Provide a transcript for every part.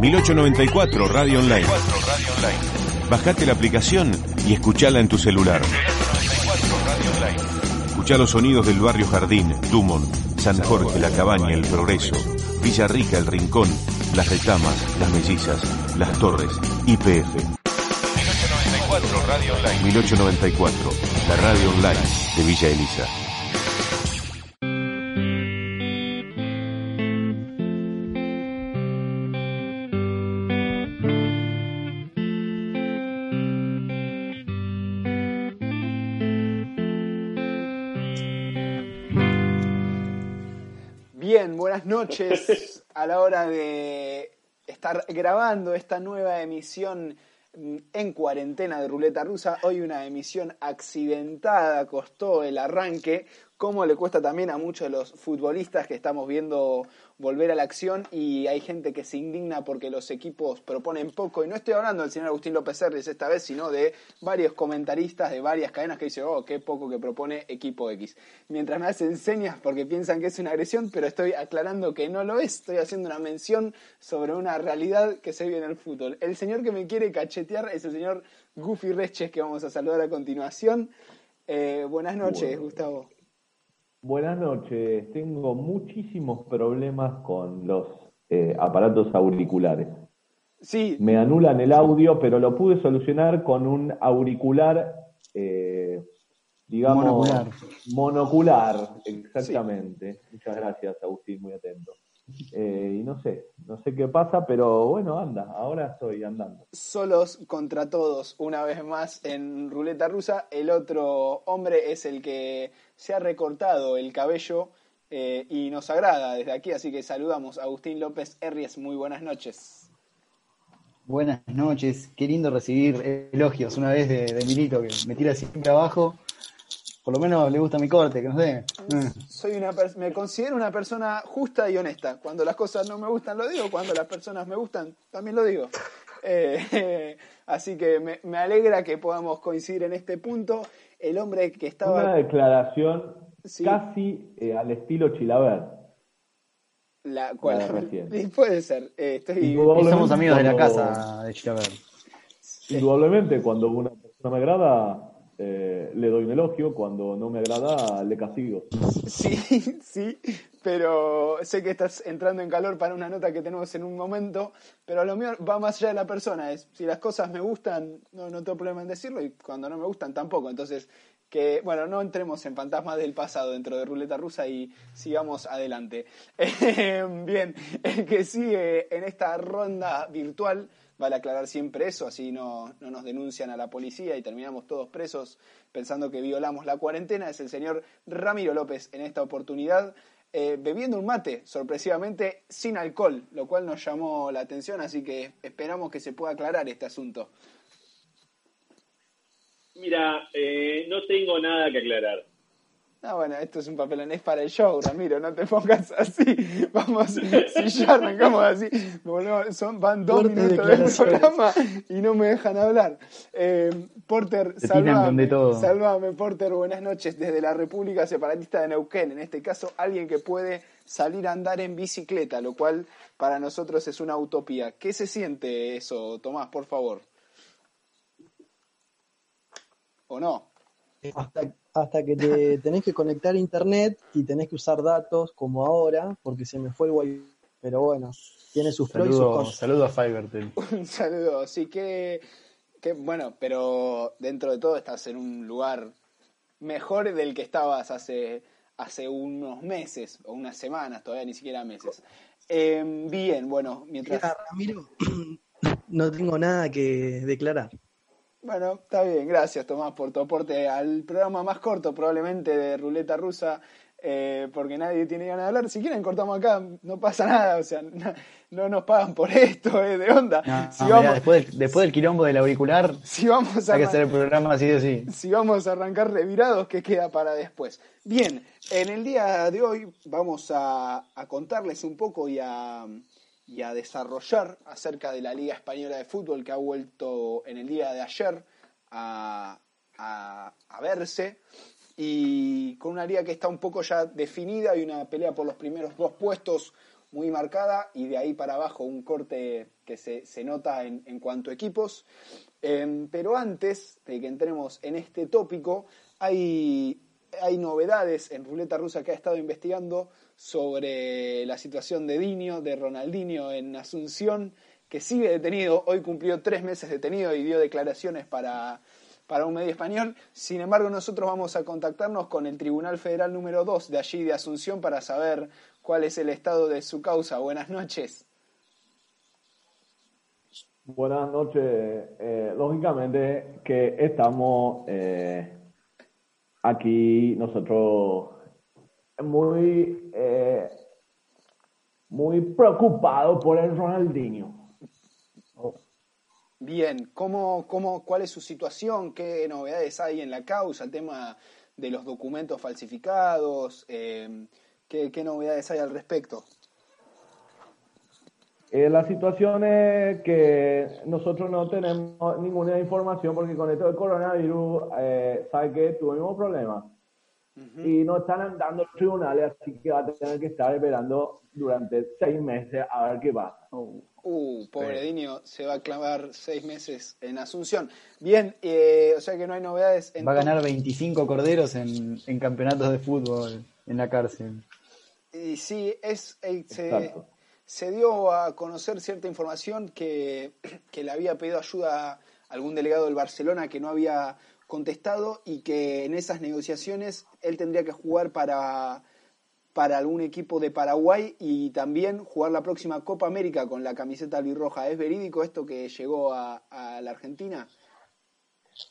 1894 Radio Online. Bajate la aplicación y escuchala en tu celular. Escucha los sonidos del barrio Jardín, Dumont, San Jorge, La Cabaña, El Progreso, Villa Rica, El Rincón, Las Retamas, Las Mellizas, Las Torres, IPF. 1894 Radio Online. 1894, la radio online de Villa Elisa. Noches a la hora de estar grabando esta nueva emisión mm, en cuarentena de Ruleta Rusa. Hoy una emisión accidentada, costó el arranque, como le cuesta también a muchos de los futbolistas que estamos viendo volver a la acción y hay gente que se indigna porque los equipos proponen poco. Y no estoy hablando del señor Agustín López Serres esta vez, sino de varios comentaristas de varias cadenas que dicen, oh, qué poco que propone equipo X. Mientras me hacen señas porque piensan que es una agresión, pero estoy aclarando que no lo es. Estoy haciendo una mención sobre una realidad que se vive en el fútbol. El señor que me quiere cachetear es el señor Goofy Reches, que vamos a saludar a continuación. Eh, buenas noches, Bueno. Gustavo. Buenas noches. Tengo muchísimos problemas con los eh, aparatos auriculares. Sí, Me anulan el audio, pero lo pude solucionar con un auricular, eh, digamos, Monocular. monocular, exactamente. Muchas gracias, Agustín, muy atento. Eh, y no sé, no sé qué pasa, pero bueno, anda, ahora estoy andando. solos contra todos, una vez más en Ruleta Rusa. El otro hombre es el que se ha recortado el cabello eh, y nos agrada desde aquí, así que saludamos a Agustín López Herries. Muy buenas noches. Buenas noches, qué lindo recibir elogios una vez de, de Milito que me tira siempre abajo. Por lo menos le gusta mi corte, que no sé. Mm. Soy una me considero una persona justa y honesta. Cuando las cosas no me gustan lo digo, cuando las personas me gustan también lo digo. Eh, así que me, me alegra que podamos coincidir en este punto. El hombre que estaba Una declaración Sí. casi eh, al estilo Chilaver. La cual, puede ser. eh, estoy, somos amigos de la casa de Chilaver. Indudablemente, cuando una persona me agrada, eh, le doy un elogio, cuando no me agrada, le castigo. sí, sí, pero sé que estás entrando en calor para una nota que tenemos en un momento, pero lo mío va más allá de la persona. Es, si las cosas me gustan, no, no tengo problema en decirlo, y cuando no me gustan tampoco. Entonces, que, bueno, no entremos en fantasmas del pasado dentro de Ruleta Rusa y sigamos adelante. Eh, Bien, el que sigue en esta ronda virtual, vale aclarar siempre eso, así no, no nos denuncian a la policía y terminamos todos presos pensando que violamos la cuarentena, es el señor Ramiro López en esta oportunidad. Eh, bebiendo un mate, sorpresivamente sin alcohol, lo cual nos llamó la atención, así que esperamos que se pueda aclarar este asunto. Mira, eh, no tengo nada que aclarar. Ah, bueno, esto es un papelón, es para el show, Ramiro, no te pongas así. Vamos, si ya arrancamos así, volvemos- son, van dos Fuertes minutos del programa y no me dejan hablar. Eh, Porter, salvame, salvame, Porter, buenas noches desde la República Separatista de Neuquén. En este caso, alguien que puede salir a andar en bicicleta, lo cual para nosotros es una utopía. ¿Qué se siente eso, Tomás, por favor? ¿O no? hasta, hasta que te tenés que conectar a internet y tenés que usar datos como ahora, porque se me fue el wifi. Pero bueno, tiene sus pros y sus Saludo, cosas. saludo a Fivertel. Un saludo. Sí que, que, bueno, pero dentro de todo estás en un lugar mejor del que estabas hace, hace unos meses o unas semanas, todavía ni siquiera meses. Eh, bien, bueno, mientras... Mira, Ramiro, no tengo nada que declarar. Bueno, está bien, gracias Tomás por tu aporte al programa más corto probablemente de Ruleta Rusa, eh, porque nadie tiene ganas de hablar. Si quieren cortamos acá, no pasa nada, o sea, no, no nos pagan por esto, eh, de onda. No, si, no, mirá, vamos, después, del, después del quilombo del auricular, si vamos a hay que hacer el programa así de así. si vamos a arrancar revirados, ¿qué queda para después? Bien, en el día de hoy vamos a, a contarles un poco y a, y a desarrollar acerca de la Liga Española de Fútbol que ha vuelto en el día de ayer a, a- verse y con una liga que está un poco ya definida y una pelea por los primeros dos puestos muy marcada y de ahí para abajo un corte que se, se nota en, en, cuanto a equipos. Eh, pero antes de que entremos en este tópico, hay, hay novedades en Ruleta Rusa que ha estado investigando sobre la situación de Dinio, de Ronaldinho en Asunción, que sigue detenido, hoy cumplió tres meses detenido y dio declaraciones para, para un medio español. Sin embargo, nosotros vamos a contactarnos con el Tribunal Federal número 2 de allí de Asunción para saber cuál es el estado de su causa. Buenas noches. Buenas noches. Eh, lógicamente que estamos eh, aquí nosotros muy, eh, muy preocupados por el Ronaldinho. Bien, ¿Cómo, cómo, ¿cuál es su situación? ¿Qué novedades hay en la causa? El tema de los documentos falsificados. Eh, ¿qué, ¿Qué novedades hay al respecto? Eh, la situación es que nosotros no tenemos ninguna información porque con esto del coronavirus, eh, ¿sabe que Tuvimos problemas. Uh -huh. Y no están andando los tribunales, así que va a tener que estar esperando durante seis meses a ver qué pasa. Uh, uh pobre sí. Dinio, se va a clavar seis meses en Asunción. Bien, eh, o sea que no hay novedades. En va a ganar 25 corderos en, en, campeonatos de fútbol en la cárcel. Y sí, es, eh, se, se, dio a conocer cierta información que, que le había pedido ayuda a algún delegado del Barcelona que no había contestado y que en esas negociaciones él tendría que jugar para, para algún equipo de Paraguay y también jugar la próxima Copa América con la camiseta albirroja. ¿Es verídico esto que llegó a, la Argentina?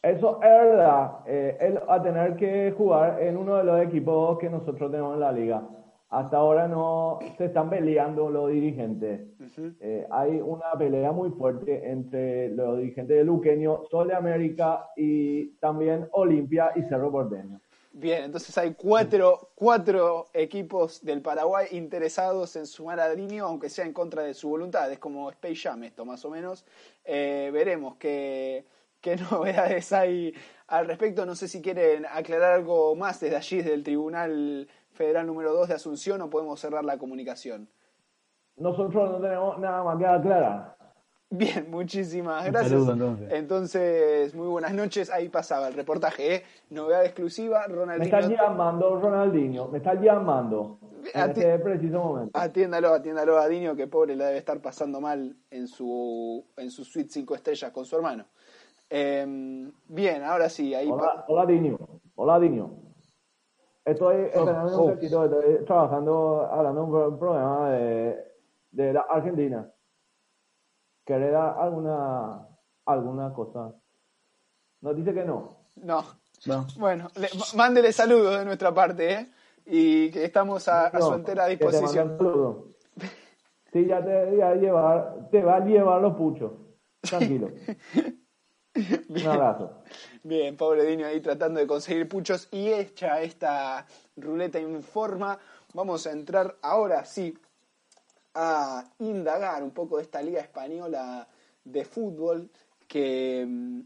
Eso es verdad. Eh, él va a tener que jugar en uno de los equipos que nosotros tenemos en la liga. Hasta ahora no se están peleando los dirigentes. Uh -huh. eh, hay una pelea muy fuerte entre los dirigentes de Luqueño, Sol de América y también Olimpia y Cerro Porteño. Bien, entonces hay cuatro, cuatro equipos del Paraguay interesados en sumar a Dinio, aunque sea en contra de su voluntad. Es como Space Jam esto, más o menos. Eh, veremos qué, qué novedades hay al respecto. No sé si quieren aclarar algo más desde allí, desde el Tribunal Federal número 2 de Asunción, o podemos cerrar la comunicación. Nosotros no tenemos nada más que aclarar. Bien, muchísimas gracias. Saludo, entonces. entonces. muy buenas noches. Ahí pasaba el reportaje, ¿eh? Novedad exclusiva, Ronaldinho. Me está llamando Ronaldinho, me está llamando en Ati este preciso momento. Atiéndalo, atiéndalo a Dinio, que pobre la debe estar pasando mal en su, en su suite 5 estrellas con su hermano. Eh, bien, ahora sí. Ahí hola, hola. Hola, Dinio. Estoy, oh, oh. Un ratito, estoy trabajando, hablando de un programa de, de la Argentina. ¿Querés dar alguna, alguna cosa? Nos dice que no. No. no. Bueno, le, mándele saludos de nuestra parte, ¿eh? Y que estamos a, a su entera disposición. Sí, ya te, va a llevar, te va a llevar los puchos. Tranquilo. Bien. Un abrazo. Bien, pobre Dino ahí tratando de conseguir puchos y hecha esta ruleta informa, vamos a entrar ahora sí a indagar un poco de esta liga española de fútbol que mm,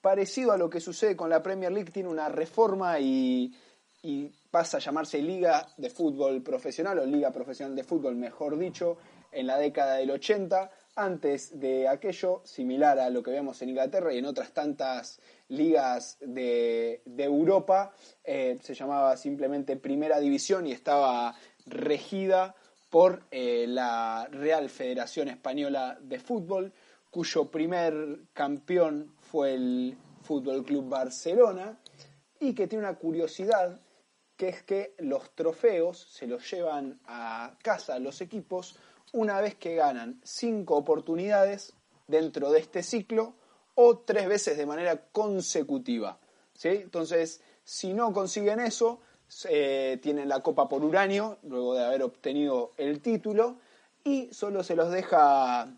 parecido a lo que sucede con la Premier League tiene una reforma y, y pasa a llamarse Liga de Fútbol Profesional o Liga Profesional de Fútbol, mejor dicho, en la década del 80 antes de aquello, similar a lo que vemos en Inglaterra y en otras tantas ligas de, Europa, eh, se llamaba simplemente Primera División y estaba regida por eh, la Real Federación Española de Fútbol, cuyo primer campeón fue el Fútbol Club Barcelona, y que tiene una curiosidad, que es que los trofeos se los llevan a casa los equipos una vez que ganan cinco oportunidades dentro de este ciclo o tres veces de manera consecutiva. ¿sí? Entonces, si no consiguen eso, eh, tienen la copa por uranio, luego de haber obtenido el título, y solo se los deja,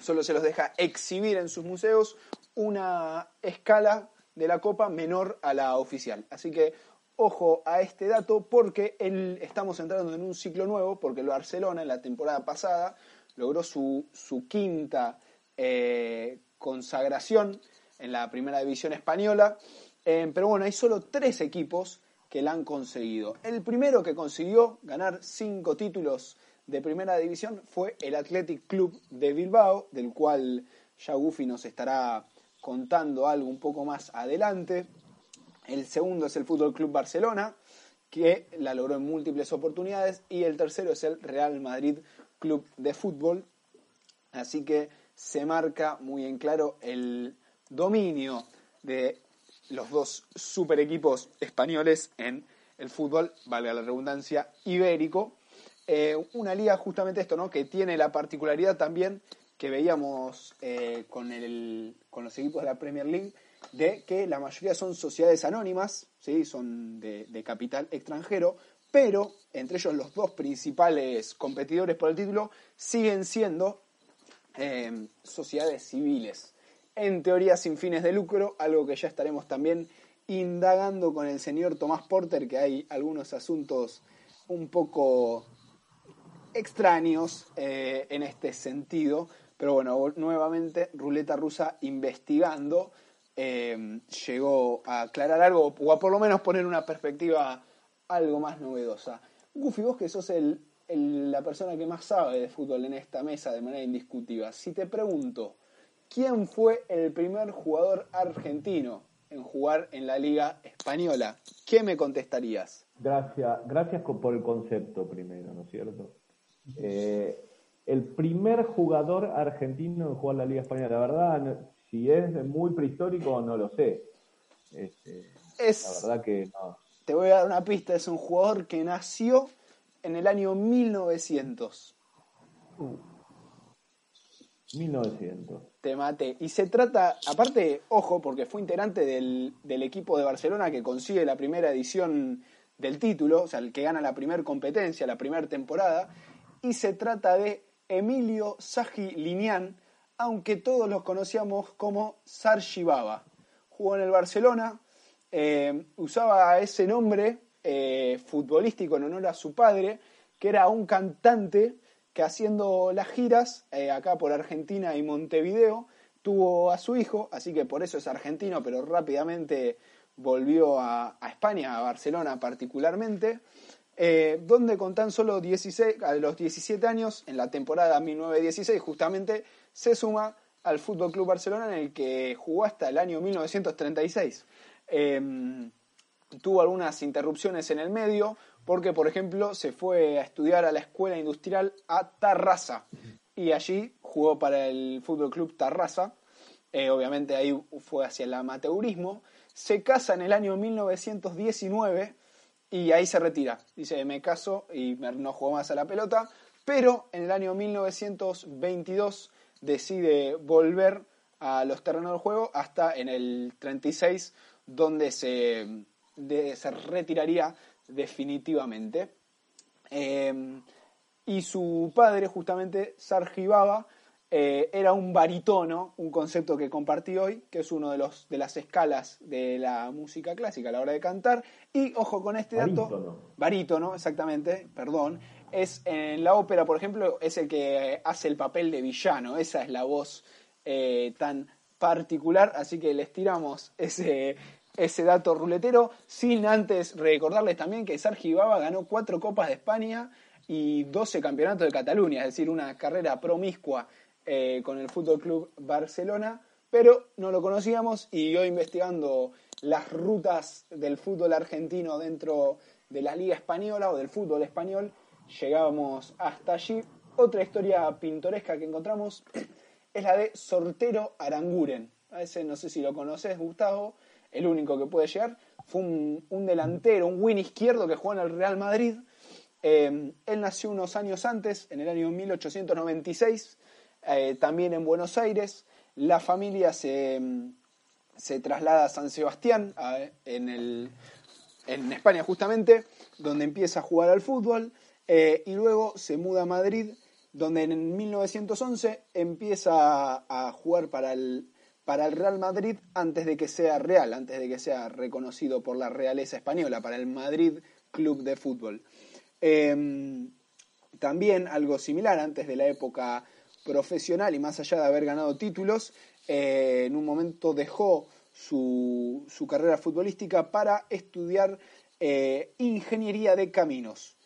solo se los deja exhibir en sus museos una escala de la copa menor a la oficial. Así que ojo a este dato porque estamos entrando en un ciclo nuevo, porque el Barcelona en la temporada pasada logró su, su quinta eh, consagración en la primera división española, eh, pero bueno, hay solo tres equipos que la han conseguido. El primero que consiguió ganar cinco títulos de primera división fue el Athletic Club de Bilbao, del cual ya Goofy nos estará contando algo un poco más adelante. El segundo es el Fútbol Club Barcelona, que la logró en múltiples oportunidades. Y el tercero es el Real Madrid Club de Fútbol. Así que se marca muy en claro el dominio de los dos super equipos españoles en el fútbol, valga la redundancia, ibérico. Eh, una liga justamente esto, ¿no? Que tiene la particularidad también que veíamos eh, con, el, con los equipos de la Premier League, de que la mayoría son sociedades anónimas, ¿sí? son de, capital extranjero, pero entre ellos los dos principales competidores por el título siguen siendo eh, sociedades civiles, en teoría sin fines de lucro, algo que ya estaremos también indagando con el señor Tomás Porter, que hay algunos asuntos un poco extraños eh, en este sentido, pero bueno, nuevamente Ruleta Rusa investigando eh, llegó a aclarar algo o a por lo menos poner una perspectiva algo más novedosa. Goofy, vos que sos el, la persona que más sabe de fútbol en esta mesa de manera indiscutible, si te pregunto, ¿quién fue el primer jugador argentino en jugar en la Liga Española? ¿Qué me contestarías? Gracias, gracias por el concepto primero, ¿no es cierto? Eh, el primer jugador argentino en jugar la Liga Española. La verdad, si es muy prehistórico, no lo sé. Este, es, la verdad que no. Te voy a dar una pista, es un jugador que nació en el año 1900. 1900. Te maté. Y se trata, aparte, ojo, porque fue integrante del, del, equipo de Barcelona que consigue la primera edición del título, o sea, el que gana la primera competencia, la primera temporada, y se trata de Emilio Saji Linian, aunque todos los conocíamos como Sargi Baba. Jugó en el Barcelona, eh, usaba ese nombre eh, futbolístico en honor a su padre, que era un cantante que haciendo las giras eh, acá por Argentina y Montevideo, tuvo a su hijo, así que por eso es argentino, pero rápidamente volvió a España, a Barcelona particularmente. Donde con tan solo 16, a los 17 años, en la temporada 1916, justamente se suma al Fútbol Club Barcelona, en el que jugó hasta el año 1936. Em, tuvo algunas interrupciones en el medio, porque, por ejemplo, se fue a estudiar a la Escuela Industrial a Tarrasa, y allí jugó para el Fútbol Club Tarrasa. Eh, obviamente ahí fue hacia el amateurismo. Se casa en el año 1919 y ahí se retira. Dice, me caso y no juego más a la pelota, pero en el año 1922 decide volver a los terrenos del juego hasta en el 36 donde se, se retiraría definitivamente. Eh, y su padre, justamente, Sargi Baba, eh, era un barítono, un concepto que compartí hoy, que es uno de, los, de las escalas de la música clásica a la hora de cantar. Y ojo con este dato, barítono, exactamente, perdón, es en la ópera, por ejemplo, es el que hace el papel de villano, esa es la voz eh, tan particular, así que les tiramos ese, ese dato ruletero, sin antes recordarles también que Sergi Baba ganó cuatro Copas de España y 12 campeonatos de Cataluña, es decir, una carrera promiscua eh, con el Fútbol Club Barcelona, pero no lo conocíamos y hoy investigando las rutas del fútbol argentino dentro de la Liga Española o del fútbol español, llegábamos hasta allí. Otra historia pintoresca que encontramos es la de Sortero Aranguren. A ese no sé si lo conoces, Gustavo, el único que puede llegar. Fue un, delantero, un win izquierdo que jugó en el Real Madrid. Eh, él nació unos años antes, en el año 1896, eh, también en Buenos Aires. La familia se, se traslada a San Sebastián, en, en, España justamente, donde empieza a jugar al fútbol, eh, y luego se muda a Madrid, donde en 1911 empieza a, jugar para el, para el Real Madrid antes de que sea real, antes de que sea reconocido por la realeza española, para el Madrid Club de Fútbol. Em, también algo similar antes de la época profesional y más allá de haber ganado títulos, eh, en un momento dejó su, carrera futbolística para estudiar eh, ingeniería de caminos.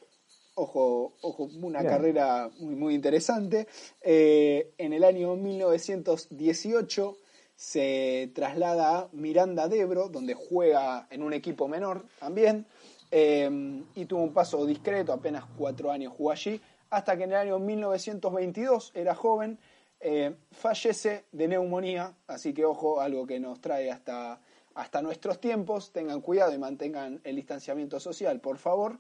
Ojo, ojo, una carrera muy, muy interesante. Eh, en el año 1918 se traslada a Miranda de Ebro, donde juega en un equipo menor también, eh, y tuvo un paso discreto, apenas cuatro años jugó allí, hasta que en el año 1922 era joven, eh, fallece de neumonía, así que ojo, algo que nos trae hasta, hasta nuestros tiempos, tengan cuidado y mantengan el distanciamiento social, por favor.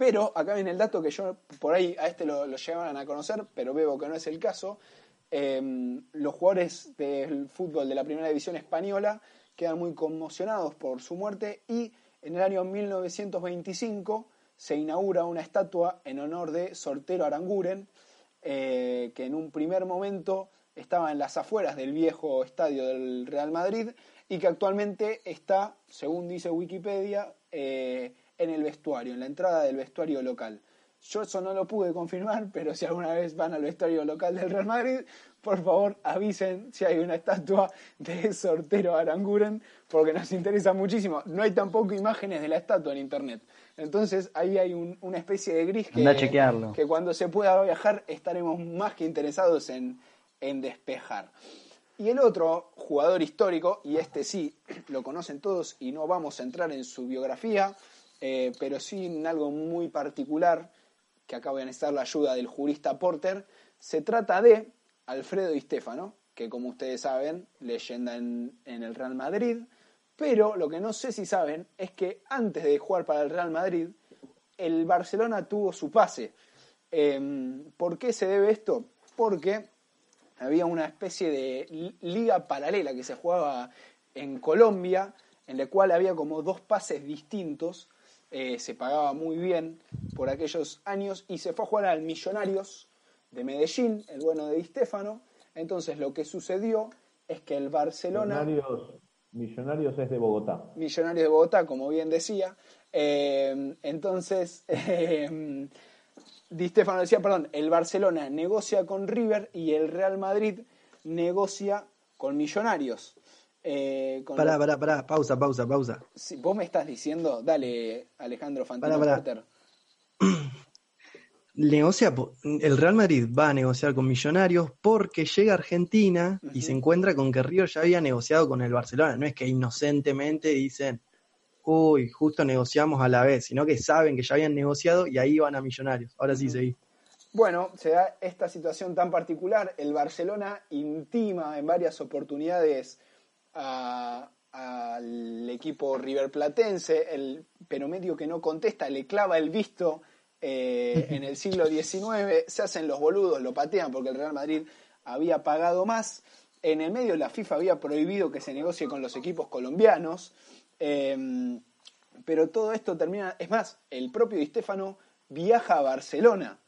Pero acá viene el dato que yo por ahí a este lo, lo a conocer, pero veo que no es el caso. Em, los jugadores del fútbol de la primera división española quedan muy conmocionados por su muerte y en el año 1925 se inaugura una estatua en honor de Sortero Aranguren, eh, que en un primer momento estaba en las afueras del viejo estadio del Real Madrid y que actualmente está, según dice Wikipedia, eh, en el vestuario, en la entrada del vestuario local. Yo eso no lo pude confirmar, pero si alguna vez van al vestuario local del Real Madrid, por favor avisen si hay una estatua de sortero Aranguren, porque nos interesa muchísimo. No hay tampoco imágenes de la estatua en internet. Entonces ahí hay una especie de gris que, que, cuando se pueda viajar estaremos más que interesados en, en despejar. Y el otro jugador histórico, y este sí lo conocen todos y no vamos a entrar en su biografía, eh, pero sí en algo muy particular, que acá voy a necesitar la ayuda del jurista Porter, se trata de Alfredo Di Stefano, que como ustedes saben, leyenda en, el Real Madrid, pero lo que no sé si saben es que antes de jugar para el Real Madrid, el Barcelona tuvo su pase. Em, ¿Por qué se debe esto? Porque había una especie de liga paralela que se jugaba en Colombia, en la cual había como dos pases distintos eh, se pagaba muy bien por aquellos años y se fue a jugar al Millonarios de Medellín, el bueno de Di Stefano. Entonces lo que sucedió es que el Barcelona... Millonarios, es de Bogotá. Millonarios de Bogotá, como bien decía. Eh, entonces, eh, Di Stefano decía, perdón, el Barcelona negocia con River y el Real Madrid negocia con Millonarios. Eh, pará, pará, pará, pausa, pausa, pausa. Si vos me estás diciendo, dale, Alejandro Fantino pará, Negocia, el Real Madrid va a negociar con Millonarios porque llega a Argentina y se encuentra con que Río ya había negociado con el Barcelona. No es que inocentemente dicen, uy, justo negociamos a la vez, sino que saben que ya habían negociado y ahí van a Millonarios. Ahora sí, seguí. Bueno, se da esta situación tan particular. El Barcelona intima en varias oportunidades al equipo riverplatense, el, pero medio que no contesta, le clava el visto eh, en el siglo XIX, se hacen los boludos, lo patean porque el Real Madrid había pagado más. En el medio la FIFA había prohibido que se negocie con los equipos colombianos, em, pero todo esto termina, es más, el propio Di Stefano viaja a Barcelona.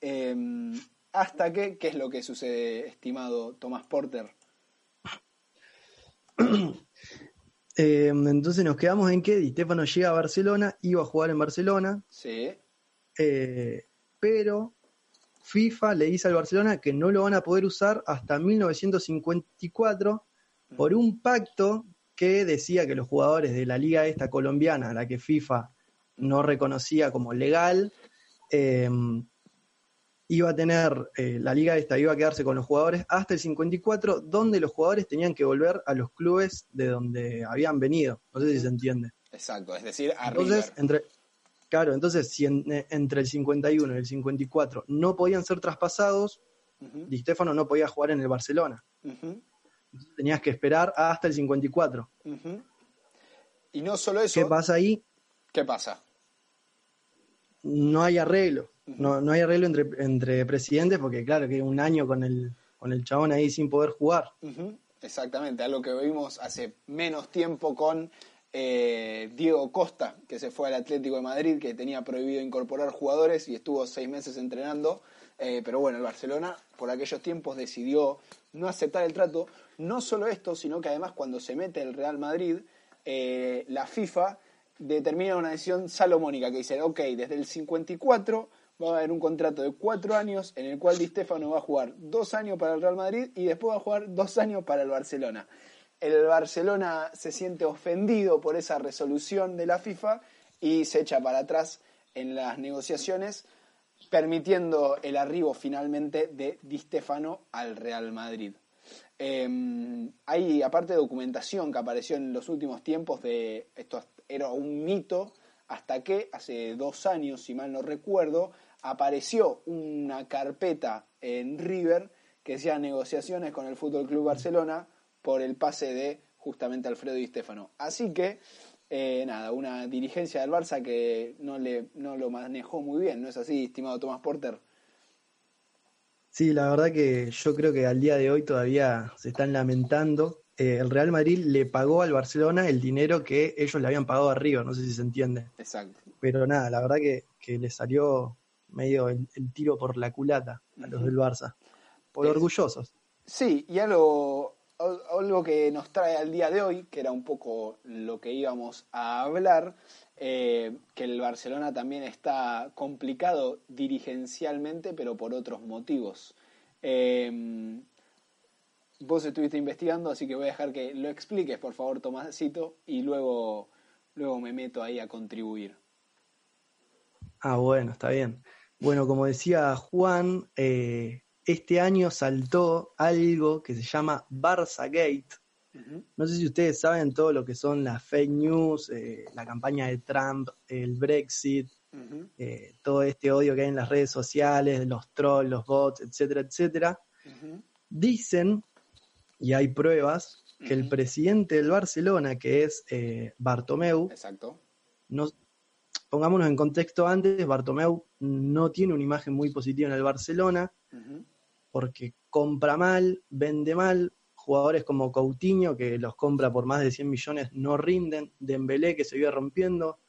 Em, hasta que, ¿qué es lo que sucede, estimado Tomás Porter? Eh, entonces nos quedamos en que Di Stefano llega a Barcelona, iba a jugar en Barcelona. Sí. Eh, pero FIFA le dice al Barcelona que no lo van a poder usar hasta 1954 por un pacto que decía que los jugadores de la liga esta colombiana, la que FIFA no reconocía como legal, eh, iba a tener, eh, la liga esta iba a quedarse con los jugadores hasta el 54, donde los jugadores tenían que volver a los clubes de donde habían venido. No sé si se entiende. Exacto, es decir, a entonces, entre Claro, entonces si eh, entre el 51 y el 54 no podían ser traspasados, Di Stefano no podía jugar en el Barcelona. tenías que esperar hasta el 54. Y no solo eso. ¿Qué pasa ahí? ¿Qué pasa? No hay arreglo. No, no hay arreglo entre, entre presidentes porque, claro, que un año con el, con el chabón ahí sin poder jugar. Exactamente, algo que vimos hace menos tiempo con eh, Diego Costa, que se fue al Atlético de Madrid, que tenía prohibido incorporar jugadores y estuvo seis meses entrenando. Eh, pero bueno, el Barcelona por aquellos tiempos decidió no aceptar el trato. No solo esto, sino que además cuando se mete el Real Madrid, eh, la FIFA determina una decisión salomónica que dice, ok, desde el 54 va a haber un contrato de cuatro años en el cual Di Stefano va a jugar dos años para el Real Madrid y después va a jugar dos años para el Barcelona. El Barcelona se siente ofendido por esa resolución de la FIFA y se echa para atrás en las negociaciones, permitiendo el arribo finalmente de Di Stefano al Real Madrid. Em, hay aparte documentación que apareció en los últimos tiempos de esto era un mito hasta que hace dos años, si mal no recuerdo, apareció una carpeta en River que decía negociaciones con el Fútbol Club Barcelona por el pase de justamente Alfredo Di Stefano. Así que eh, nada, una dirigencia del Barça que no le no lo manejó muy bien, ¿no es así, estimado Tomás Porter? Sí, la verdad que yo creo que al día de hoy todavía se están lamentando. Eh, el Real Madrid le pagó al Barcelona el dinero que ellos le habían pagado a Río, no sé si se entiende. Exacto. Pero nada, la verdad que, que le salió medio el, tiro por la culata a los del Barça. Por orgullosos. Sí, y algo, algo que nos trae al día de hoy, que era un poco lo que íbamos a hablar, eh, que el Barcelona también está complicado dirigencialmente, pero por otros motivos. Em, vos estuviste investigando, así que voy a dejar que lo expliques, por favor, Tomásito, y luego, luego me meto ahí a contribuir. Ah, bueno, está bien. Bueno, como decía Juan, eh, este año saltó algo que se llama Barça Gate, no sé si ustedes saben todo lo que son las fake news, eh, la campaña de Trump, el Brexit, eh, todo este odio que hay en las redes sociales, los trolls, los bots, etcétera, etcétera. Dicen, y hay pruebas, que el presidente del Barcelona, que es eh, Bartomeu, Exacto. Pongámonos en contexto antes, Bartomeu no tiene una imagen muy positiva en el Barcelona, porque compra mal, vende mal, jugadores como Coutinho, que los compra por más de 100 millones, no rinden, Dembélé, que se vive rompiendo,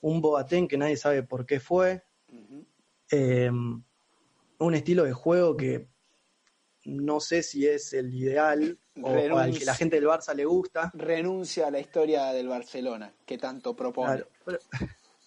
un Boateng que nadie sabe por qué fue, em, un estilo de juego que no sé si es el ideal o, al que la gente del Barça le gusta. Renuncia a la historia del Barcelona, que tanto propone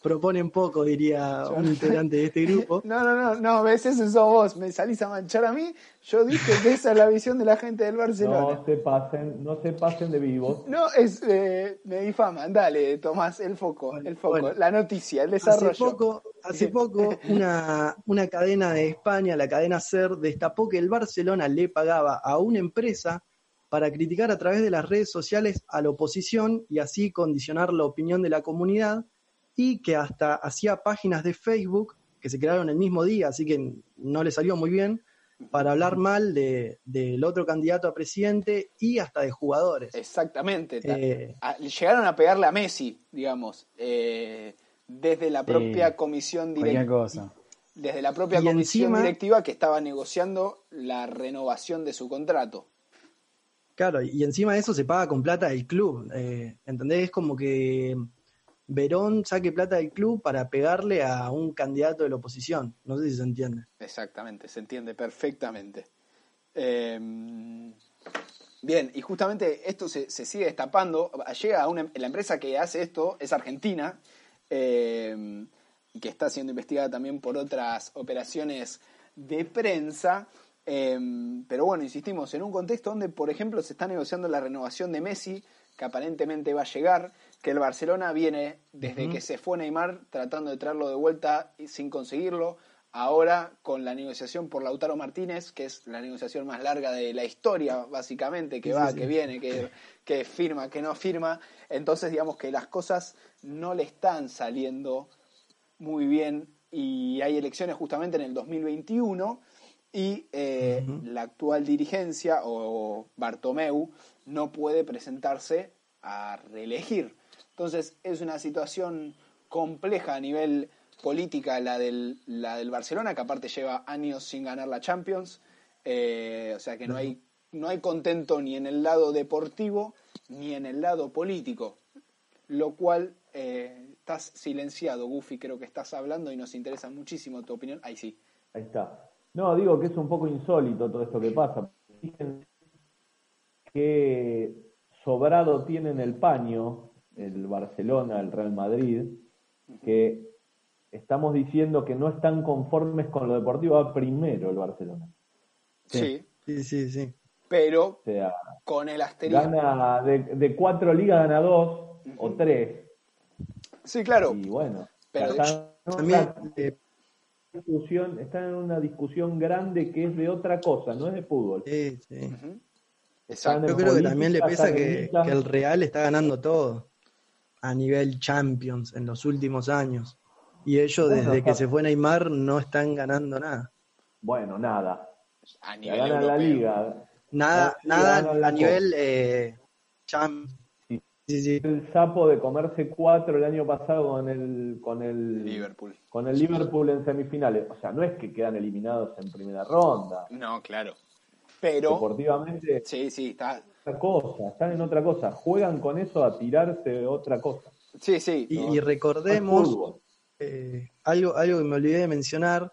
proponen poco, diría un integrante de este grupo. No, no, no, no, ves, eso sos vos, me salís a manchar a mí. Yo dije que esa es la visión de la gente del Barcelona. No se pasen, no se pasen de vivos. No, es, eh, me difaman, dale, Tomás, el foco, el foco, la noticia, el desarrollo. Hace poco, hace poco una, una cadena de España, la cadena SER, destapó que el Barcelona le pagaba a una empresa para criticar a través de las redes sociales a la oposición y así condicionar la opinión de la comunidad y que hasta hacía páginas de Facebook que se crearon el mismo día, así que no le salió muy bien, para hablar mal de, del otro candidato a presidente y hasta de jugadores. Exactamente. Eh, llegaron a pegarle a Messi, digamos, eh, desde la propia comisión directiva. Desde la propia comisión directiva que estaba negociando la renovación de su contrato. Claro, y encima de eso se paga con plata del club. Eh, ¿Entendés? Es como que Verón saque plata del club para pegarle a un candidato de la oposición. No sé si se entiende. Exactamente, se entiende perfectamente. Em, bien, y justamente esto se, sigue destapando. Llega a una, la empresa que hace esto, es Argentina, em, que está siendo investigada también por otras operaciones de prensa. Em, pero bueno, insistimos, en un contexto donde, por ejemplo, se está negociando la renovación de Messi, que aparentemente va a llegar, que el Barcelona viene desde que se fue Neymar tratando de traerlo de vuelta y sin conseguirlo. Ahora con la negociación por Lautaro Martínez, que es la negociación más larga de la historia, básicamente, que va, que viene, que, que firma, que no firma. Entonces, digamos que las cosas no le están saliendo muy bien y hay elecciones justamente en el 2021 y eh, la actual dirigencia o Bartomeu no puede presentarse a reelegir. Entonces es una situación compleja a nivel política la del, la del Barcelona, que aparte lleva años sin ganar la Champions. Eh, o sea que no hay, no hay contento ni en el lado deportivo ni en el lado político. Lo cual eh, estás silenciado, Goofy, creo que estás hablando y nos interesa muchísimo tu opinión. Ahí sí. Ahí está. No, digo que es un poco insólito todo esto que pasa. Dicen que sobrado tienen el paño el Barcelona, el Real Madrid, que estamos diciendo que no están conformes con lo deportivo, va primero el Barcelona. Sí, sí, sí, sí. Pero con el asterisco. Gana de, cuatro ligas, gana dos o tres. Sí, claro. Y bueno, pero también eh, discusión, están en una discusión grande que es de otra cosa, no es de fútbol. sí, sí. Exacto. Yo creo que también le pesa que, el Real está ganando todo a nivel Champions en los últimos años. Y ellos, Bueno, desde que se fue Neymar, no están ganando nada. Bueno, nada. A La nivel ganan la europeo. liga. Nada, nada la a nivel eh, Champions. Sí. Sí, sí. El sapo de comerse cuatro el año pasado con el con el Liverpool. con el Liverpool en semifinales. O sea, no es que quedan eliminados en primera ronda. No, claro. Pero, Deportivamente sí, sí, está. otra cosa, están en otra cosa, juegan con eso a tirarse de otra cosa. Sí, sí. Y, no. y recordemos eh, algo, algo que me olvidé de mencionar,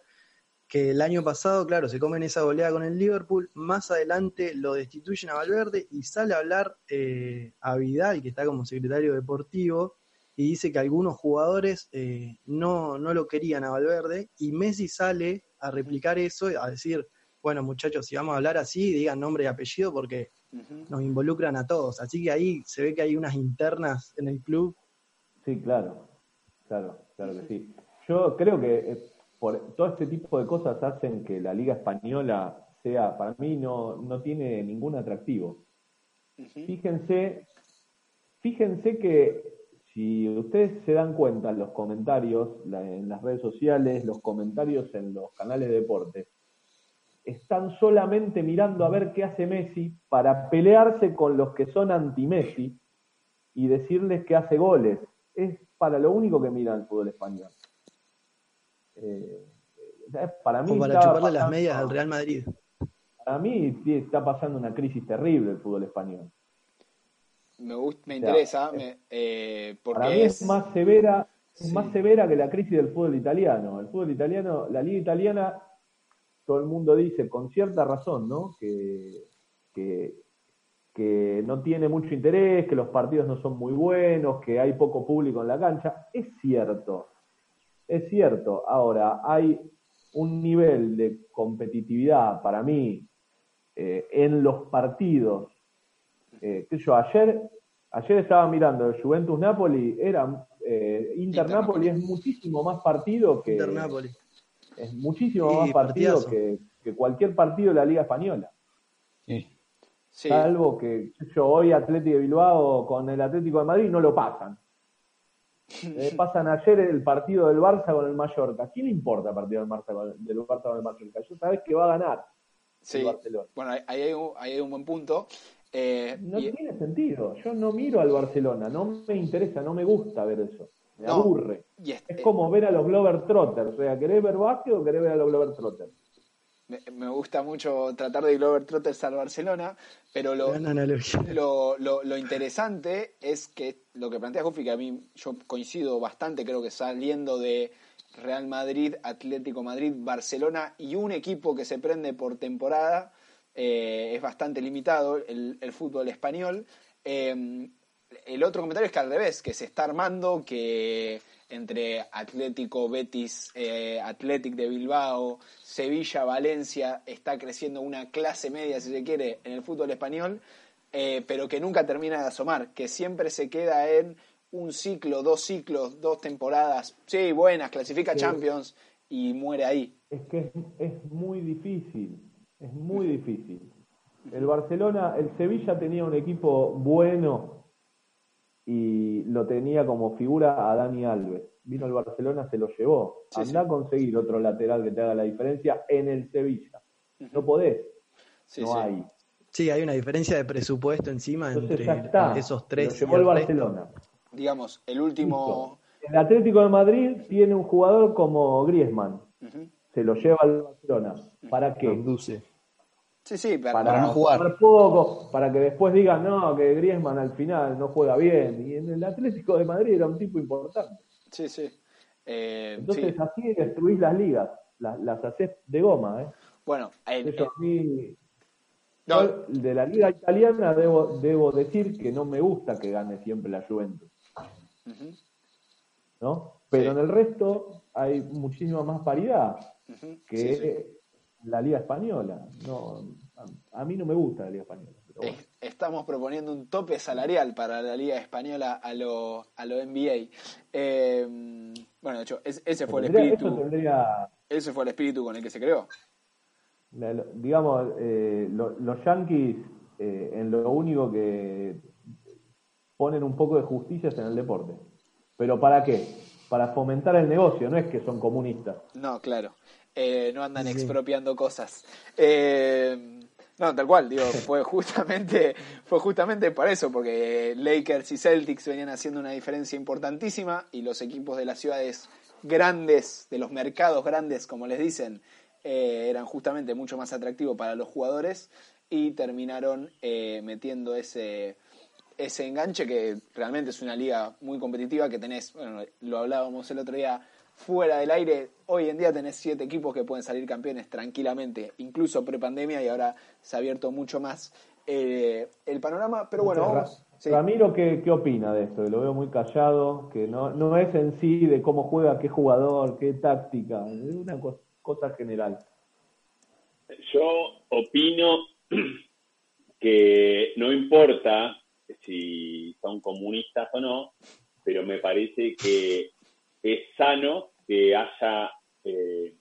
que el año pasado, claro, se comen esa goleada con el Liverpool, más adelante lo destituyen a Valverde y sale a hablar eh, a Vidal, que está como secretario deportivo, y dice que algunos jugadores eh, no, no lo querían a Valverde, y Messi sale a replicar eso, a decir, bueno muchachos, si vamos a hablar así, digan nombre y apellido porque nos involucran a todos. Así que ahí se ve que hay unas internas en el club. Sí, claro, claro, claro que sí. Yo creo que eh, por todo este tipo de cosas hacen que la liga española sea, para mí no, no tiene ningún atractivo. Fíjense, fíjense que si ustedes se dan cuenta en los comentarios, la- en las redes sociales, los comentarios en los canales de deporte, están solamente mirando a ver qué hace Messi para pelearse con los que son anti-Messi y decirles que hace goles. Es para lo único que mira el fútbol español. Eh, eh, para mí O para las medias al Real Madrid. Para mí está pasando una crisis terrible el fútbol español. Me, gust- me O sea, interesa, me- eh, porque Para mí es más severa, Sí. más severa que la crisis del fútbol italiano. El fútbol italiano, la liga italiana, todo el mundo dice con cierta razón, ¿no? Que, que, que no tiene mucho interés, que los partidos no son muy buenos, que hay poco público en la cancha. Es cierto, es cierto. Ahora, hay un nivel de competitividad para mí eh, en los partidos eh, yo, ayer, ayer estaba mirando el Juventus Napoli, era eh, Inter Napoli es muchísimo más partido que Inter Napoli. es muchísimo Sí, más partido que, que cualquier partido de la Liga Española. Sí. sí, Salvo que qué sé yo hoy Atlético de Bilbao con el Atlético de Madrid no lo pasan. Eh, pasan ayer el partido del Barça con el Mallorca. ¿A quién le importa el partido del Barça con, del Barça con el Mallorca? Yo sabes que va a ganar sí. el Barcelona. Bueno, ahí hay un, ahí hay un buen punto. Eh, No y- tiene sentido. Yo no miro al Barcelona, no me interesa, no me gusta ver eso. Me No. aburre. y es- Es como ver a los Glover Trotters. O sea, ¿querés ver básquet o querés ver a los Glover Trotters? Me, gusta mucho tratar de Glover Trotters al Barcelona, pero lo, lo, lo, lo interesante es que lo que plantea Jufi, que a mí yo coincido bastante, creo que saliendo de Real Madrid, Atlético Madrid, Barcelona y un equipo que se prende por temporada, eh, es bastante limitado el, el fútbol español. Eh, el otro comentario es que al revés, que se está armando, que entre Atlético, Betis, eh, Athletic de Bilbao, Sevilla, Valencia, está creciendo una clase media, si se quiere, en el fútbol español, eh, pero que nunca termina de asomar, que siempre se queda en un ciclo, dos ciclos, dos temporadas, sí, buenas, clasifica Sí. Champions y muere ahí. Es que es, es muy difícil. Es muy difícil. El Barcelona, el Sevilla tenía un equipo bueno y lo tenía como figura a Dani Alves. Vino el Barcelona, se lo llevó. Sí, Anda sí. a conseguir otro lateral que te haga la diferencia en el Sevilla. No podés. Sí, no sí. hay. Sí, hay una diferencia de presupuesto encima Entonces entre está. esos tres. Lo llevó y el. Barcelona. Digamos, el último... El Atlético de Madrid tiene un jugador como Griezmann. Se lo lleva al Barcelona. ¿Para qué? Conduce. Sí, sí, pero, Para, Para no jugar. poco, para que después digan, no, que Griezmann al final no juega bien. Y en el Atlético de Madrid era un tipo importante. sí, sí. Eh, Entonces sí. así destruís las ligas. Las, las haces de goma, ¿eh? Bueno, en- Eso en- a mí... no, yo de la liga italiana debo, debo decir que no me gusta que gane siempre la Juventus. ¿no? Pero Sí. en el resto hay muchísima más paridad que sí. La Liga Española. No, a, a mí no me gusta la Liga Española. pero bueno. Es- Estamos proponiendo un tope salarial para la Liga Española a lo, a lo NBA. Eh, Bueno, de hecho, es- ese fue el espíritu. Tendría, Ese fue el espíritu con el que se creó. la- digamos, eh, lo- los Yankees eh, en lo único que ponen un poco de justicia es en el deporte. ¿Pero para qué? Para fomentar el negocio, no es que son comunistas. No, claro. Eh, no andan Sí. expropiando cosas. Eh, no, tal cual, digo, fue justamente, fue justamente por eso, porque Lakers y Celtics venían haciendo una diferencia importantísima y los equipos de las ciudades grandes, de los mercados grandes, como les dicen, eh, eran justamente mucho más atractivos para los jugadores y terminaron eh, metiendo ese, ese enganche que realmente es una liga muy competitiva que tenés, bueno, lo hablábamos el otro día fuera del aire, hoy en día tenés siete equipos que pueden salir campeones tranquilamente, incluso pre-pandemia y ahora se ha abierto mucho más eh, el panorama, pero bueno, vamos. sí. Ramiro, ¿qué, ¿qué opina de esto? Lo veo muy callado, que no, no es en sí de cómo juega, qué jugador, qué táctica, es una co- cosa general. Yo opino que no importa si son comunistas o no, pero me parece que es sano que haya eh,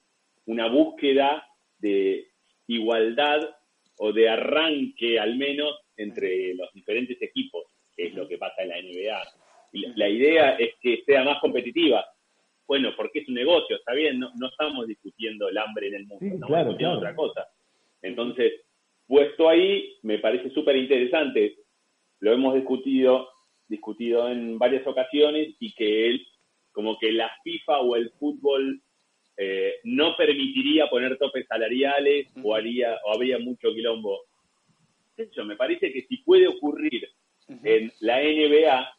una búsqueda de igualdad o de arranque al menos entre los diferentes equipos, que es lo que pasa en la NBA. Y la- idea es que sea más competitiva. Bueno, porque es un negocio, está bien, no, no estamos discutiendo el hambre en el mundo, Sí, estamos claro, discutiendo claro. otra cosa. Entonces, puesto ahí, me parece súper interesante. Lo hemos discutido, discutido en varias ocasiones y que él, como que la FIFA o el fútbol eh, no permitiría poner topes salariales o haría o habría mucho quilombo. ¿Qué sé yo? Me parece que si puede ocurrir en la NBA,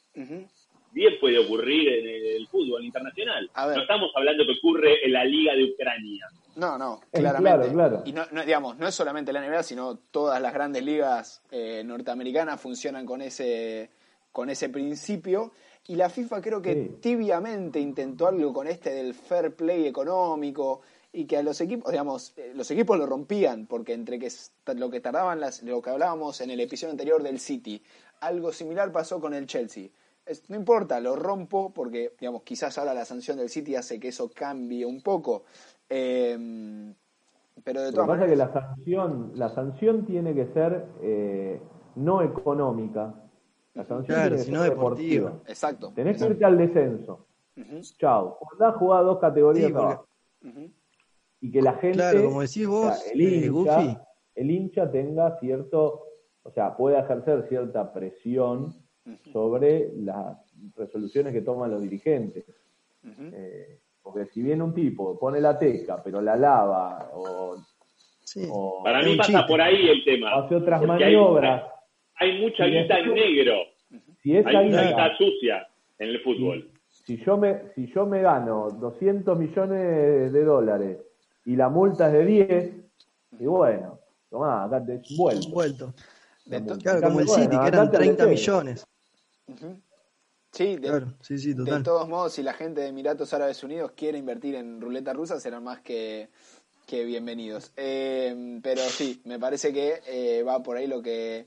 bien puede ocurrir en el fútbol internacional. A ver. No estamos hablando que ocurre en la Liga de Ucrania. No, no, Eh, claramente. claro, claro. Y no, no, digamos, no es solamente la NBA, sino todas las grandes ligas eh, norteamericanas funcionan con ese, con ese principio. Y la FIFA creo que Sí. tibiamente intentó algo con este del fair play económico y que a los equipos, digamos, eh, los equipos lo rompían, porque entre que lo que tardaban las, lo que hablábamos en el episodio anterior del City, algo similar pasó con el Chelsea. Es- no importa, lo rompo porque, digamos, quizás ahora la sanción del City hace que eso cambie un poco. Eh, pero de Lo que todas pasa es que la sanción, la sanción tiene que ser eh, no económica. La sanción Claro, tiene que sino ser deportiva. exacto. Tenés que irte al descenso. Ujú, Chao. Andá a jugar dos categorías Sí, porque- abajo. ujú. Y que la gente, Claro, como decís o vos, sea, el, eh, hincha, Goofy. el hincha tenga cierto, o sea, pueda ejercer cierta presión sobre las resoluciones que toman los dirigentes. Eh, porque si viene un tipo, pone la teca, pero la lava o, Sí. o Para mí pasa chiste. por ahí el tema. hace otras Porque hay- maniobras, Hay, mucha guita en negro. si esa Hay mucha guita- guita sucia en el fútbol. si yo me si yo me gano 200 millones de dólares y la multa es de 10, y bueno, tomá, acá te vuelvo. Vuelto. De to- Claro, como el Bueno, City, que eran te 30 aleté. millones. Sí, de, Claro, sí, sí, de total. todos modos, si la gente de Emiratos Árabes Unidos quiere invertir en ruleta rusa, serán más que, que bienvenidos. Eh, pero sí, me parece que eh, va por ahí lo que,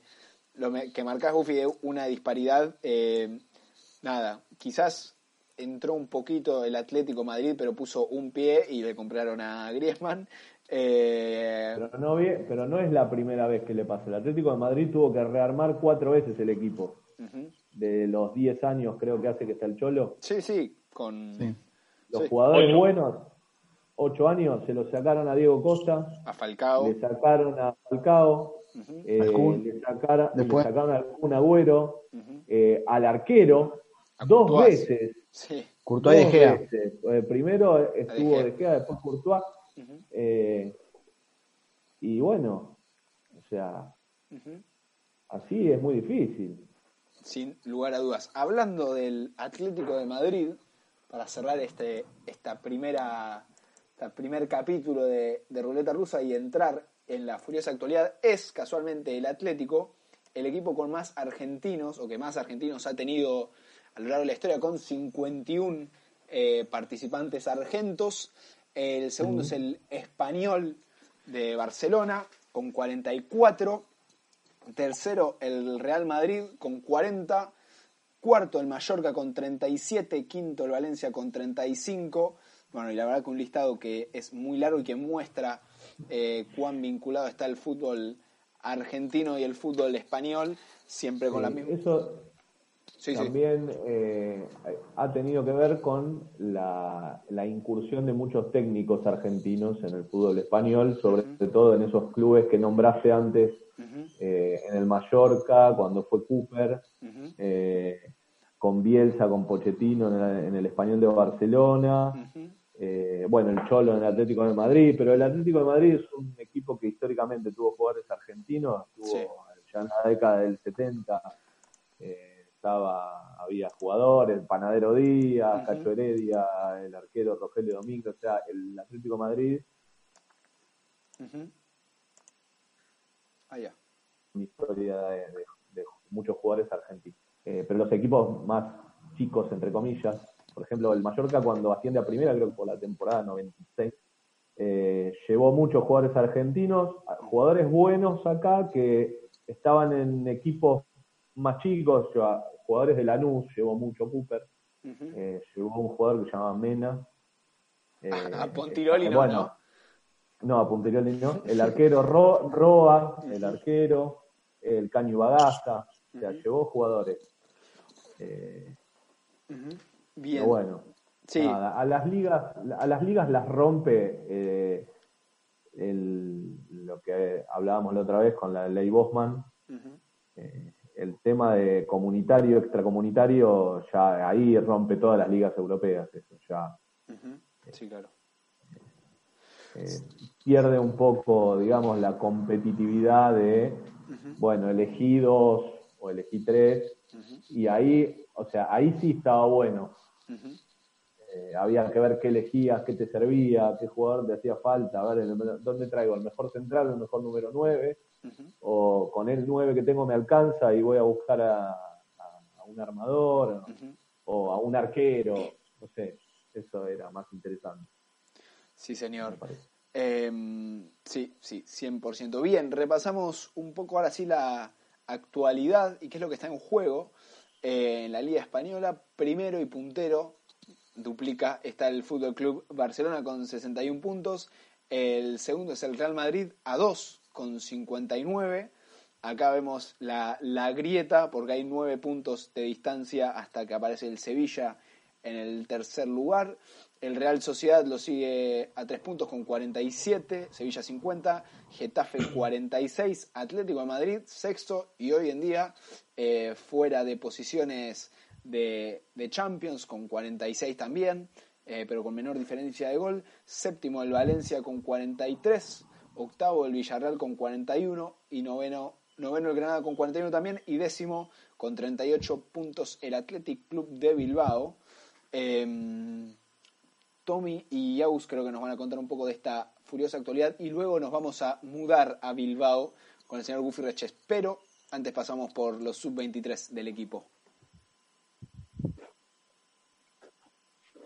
lo que marcás, Buffy, de una disparidad. eh, nada, quizás entró un poquito el Atlético Madrid, pero puso un pie y le compraron a Griezmann. Eh, Pero no, vi- pero no es la primera vez que le pasa. El Atlético de Madrid tuvo que rearmar cuatro veces el equipo. De los 10 años creo que hace que está el Cholo. Sí, sí, con Sí. Los Sí. jugadores Ocho. buenos, 8 años, se los sacaron a Diego Costa, a Falcao. le sacaron a Falcao, Eh, Kun. le, sacaron, le Después. sacaron al Kun Agüero, eh, al arquero, A dos Courtois. veces. Sí. Courtois de dos Gea. veces. Eh, primero estuvo Gea. De Gea, después Courtois. Eh, y bueno, o sea, así es muy difícil. sin lugar a dudas. Hablando del Atlético de Madrid, para cerrar este esta primera este primer capítulo de, de Ruleta Rusa y entrar en la furiosa actualidad, es casualmente el Atlético, el equipo con más argentinos, o que más argentinos ha tenido a lo largo de la historia, con 51 eh, participantes argentos. El segundo es el español de Barcelona, con 44. Tercero, el Real Madrid con 40. cuarto el Mallorca con 37, quinto el Valencia con 35. Bueno, y la verdad que un listado que es muy largo y que muestra eh, cuán vinculado está el fútbol argentino y el fútbol español, siempre con la misma... Eso también eh, ha tenido que ver con la, incursión de muchos técnicos argentinos en el fútbol español, sobre todo en esos clubes que nombraste antes, eh, en el Mallorca, cuando fue Cooper, eh, con Bielsa, con Pochettino en el, Español de Barcelona, bueno, el Cholo en el Atlético de Madrid, pero el Atlético de Madrid es un equipo que históricamente tuvo jugadores argentinos, tuvo ya en la década del 70 estaba, había jugadores, el Panadero Díaz, Cacho Heredia, el arquero Rogelio Domingo, o sea, el Atlético Madrid. Ah, ya. Una historia de, muchos jugadores argentinos. Eh, pero los equipos más chicos, entre comillas, por ejemplo, el Mallorca cuando asciende a primera, creo que por la temporada 96, eh, llevó muchos jugadores argentinos, jugadores buenos acá que estaban en equipos más chicos, jugadores de Lanús, llevó mucho Cooper, eh, llevó un jugador que se llamaba Mena. Eh, a Pontiroli no, bueno, no. a Pontiroli no. El arquero Roa, el arquero, el Caño Bagaza, o sea, llevó jugadores. Eh, Bien. bueno, a las ligas, a las ligas las rompe el, lo que hablábamos la otra vez con la ley Bosman el tema de comunitario, extracomunitario, ya ahí rompe todas las ligas europeas, eso ya. Sí, claro. Eh, pierde un poco, digamos, la competitividad de, bueno, elegí dos o elegí tres, y ahí, o sea, ahí sí estaba bueno. Eh, había que ver qué elegías, qué te servía, qué jugador te hacía falta, a ver, ¿dónde traigo? ¿El mejor central, el mejor número nueve? o con el 9 que tengo me alcanza y voy a buscar a, un armador o a un arquero, no sé, eso era más interesante. Sí, señor. Em, sí, sí, 100%. Bien, repasamos un poco ahora sí la actualidad y qué es lo que está en juego eh, en la Liga Española. Primero y puntero, duplica, está el Fútbol Club Barcelona con 61 puntos. El segundo es el Real Madrid a 2 con 59. Acá vemos la, grieta porque hay nueve puntos de distancia hasta que aparece el Sevilla en el tercer lugar. El Real Sociedad lo sigue a tres puntos con 47, Sevilla 50, Getafe 46, Atlético de Madrid sexto y hoy en día eh, fuera de posiciones de, Champions con 46 también, eh, pero con menor diferencia de gol. Séptimo el Valencia con 43, octavo el Villarreal con 41 y noveno, noveno el Granada con 41 también y décimo con 38 puntos el Athletic Club de Bilbao. Em, Tommy y Yaus creo que nos van a contar un poco de esta furiosa actualidad y luego nos vamos a mudar a Bilbao con el señor Gufi Reches, pero antes pasamos por los sub-23 del equipo.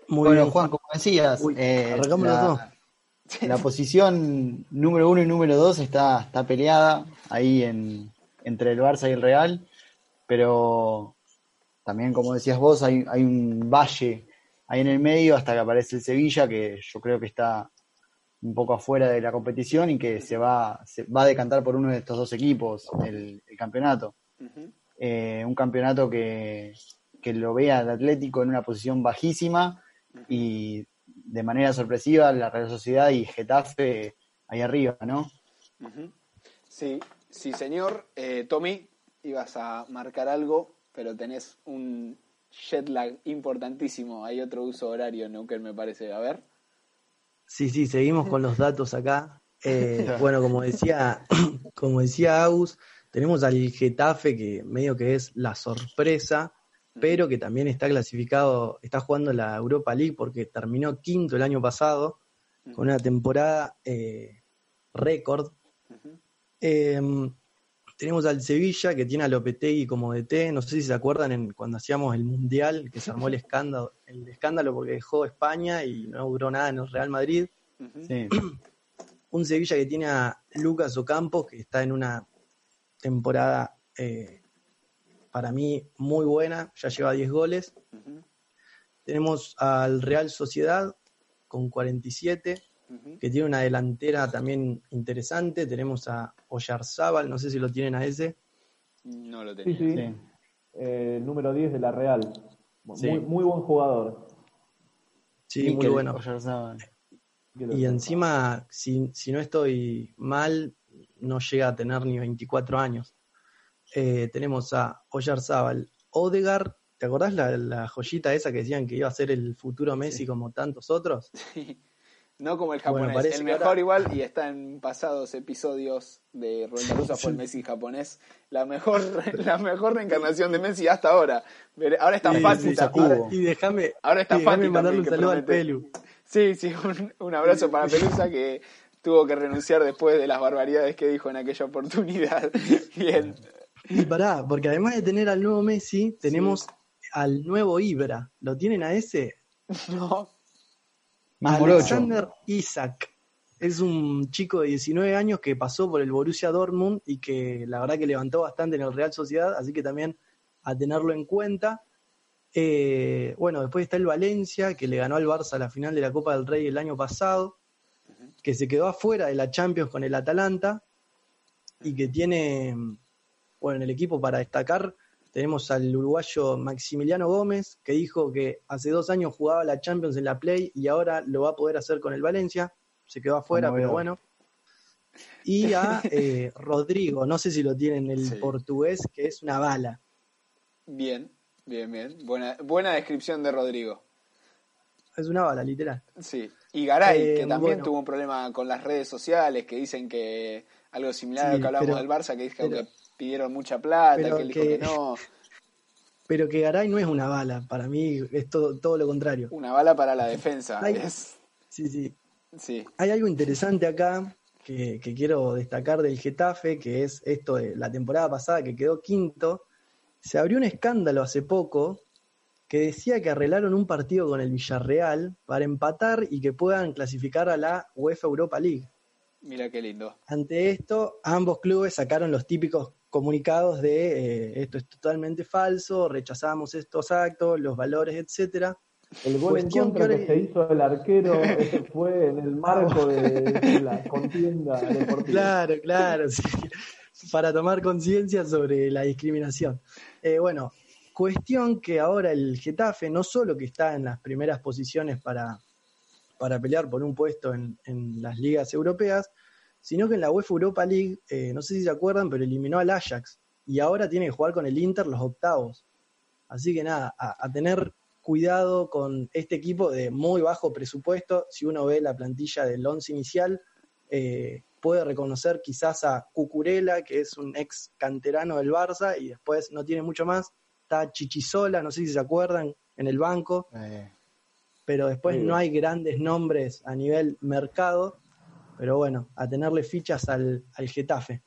Muy bueno, Juan, como decías, eh, la posición número uno y número dos está, está peleada ahí en, entre el Barça y el Real, pero también, como decías vos, hay, hay un valle ahí en el medio hasta que aparece el Sevilla, que yo creo que está un poco afuera de la competición y que se va, se va a decantar por uno de estos dos equipos el, campeonato. Eh, un campeonato que, que lo vea al Atlético en una posición bajísima y de manera sorpresiva la Real Sociedad y Getafe ahí arriba, ¿no? Sí, sí, señor. Eh, Tommy, ibas a marcar algo, pero tenés un jet lag importantísimo. Hay otro uso horario, ¿no? Que me parece. A ver. Sí, sí, seguimos con los datos acá. Eh, bueno, como decía, como decía Agus, tenemos al Getafe que medio que es la sorpresa pero que también está clasificado, está jugando la Europa League porque terminó quinto el año pasado, con una temporada eh, récord. Em, tenemos al Sevilla que tiene a Lopetegui como DT, no sé si se acuerdan en, cuando hacíamos el Mundial, que se armó el escándalo, el escándalo porque dejó España y no duró nada en el Real Madrid. Un Sevilla que tiene a Lucas Ocampos, que está en una temporada eh, para mí muy buena, ya lleva 10 goles. Tenemos al Real Sociedad con 47, que tiene una delantera también interesante. Tenemos a Oyarzábal, no sé si lo tienen a ese. No lo tenía. Sí, sí. Eh, número 10 de la Real. Muy, muy buen jugador. Sí, muy bueno. Y encima, si, si, no estoy mal, no llega a tener ni 24 años. Eh, tenemos a Oyarzábal, Odegar, ¿te acordás la, joyita esa que decían que iba a ser el futuro Messi como tantos otros? No como el japonés, el mejor igual y está en pasados episodios de Rueda Rusa fue el Messi japonés, la mejor la mejor reencarnación de Messi hasta ahora. Ahora está fácil. y déjame ahora está mandarle un saludo al Pelu. Sí, sí, un, abrazo para Pelusa que tuvo que renunciar después de las barbaridades que dijo en aquella oportunidad. Bien. Y pará, porque además de tener al nuevo Messi, tenemos al nuevo Ibra. ¿Lo tienen a ese? No. Alexander Isaac. Es un chico de 19 años que pasó por el Borussia Dortmund y que la verdad que levantó bastante en el Real Sociedad, así que también a tenerlo en cuenta. Eh, bueno, después está el Valencia, que le ganó al Barça la final de la Copa del Rey el año pasado, que se quedó afuera de la Champions con el Atalanta y que tiene, bueno, en el equipo para destacar tenemos al uruguayo Maximiliano Gómez, que dijo que hace dos años jugaba la Champions en la Play y ahora lo va a poder hacer con el Valencia. Se quedó afuera, pero bueno. Y a eh, Rodrigo, no sé si lo tienen el portugués, que es una bala. Bien, bien, bien. Buena, buena descripción de Rodrigo. Es una bala, literal. Sí. Y Garay, que eh, también tuvo un problema con las redes sociales, que dicen que algo similar a lo que hablamos del Barça, que dijo que pidieron mucha plata, que él dijo que no. Pero que Garay no es una bala, para mí es todo, todo lo contrario. Una bala para la defensa. Sí, sí. sí. Hay algo interesante acá que, quiero destacar del Getafe, que es esto de la temporada pasada que quedó quinto. Se abrió un escándalo hace poco que decía que arreglaron un partido con el Villarreal para empatar y que puedan clasificar a la UEFA Europa League. Mira qué lindo. Ante esto, ambos clubes sacaron los típicos comunicados de eh, esto es totalmente falso, rechazamos estos actos, los valores, etcétera. El gol en contra que, se hizo el arquero fue en el marco de, la contienda deportiva. Claro, claro, para tomar conciencia sobre la discriminación. Eh, bueno, cuestión que ahora el Getafe no solo que está en las primeras posiciones para, para pelear por un puesto en, en las ligas europeas, sino que en la UEFA Europa League, eh, no sé si se acuerdan, pero eliminó al Ajax y ahora tiene que jugar con el Inter los octavos. Así que nada, a, tener cuidado con este equipo de muy bajo presupuesto. Si uno ve la plantilla del once inicial, eh, puede reconocer quizás a Cucurella, que es un ex canterano del Barça, y después no tiene mucho más. Está Chichisola, no sé si se acuerdan, en el banco. Eh. Pero después no hay grandes nombres a nivel mercado. Pero bueno, a tenerle fichas al, al Getafe.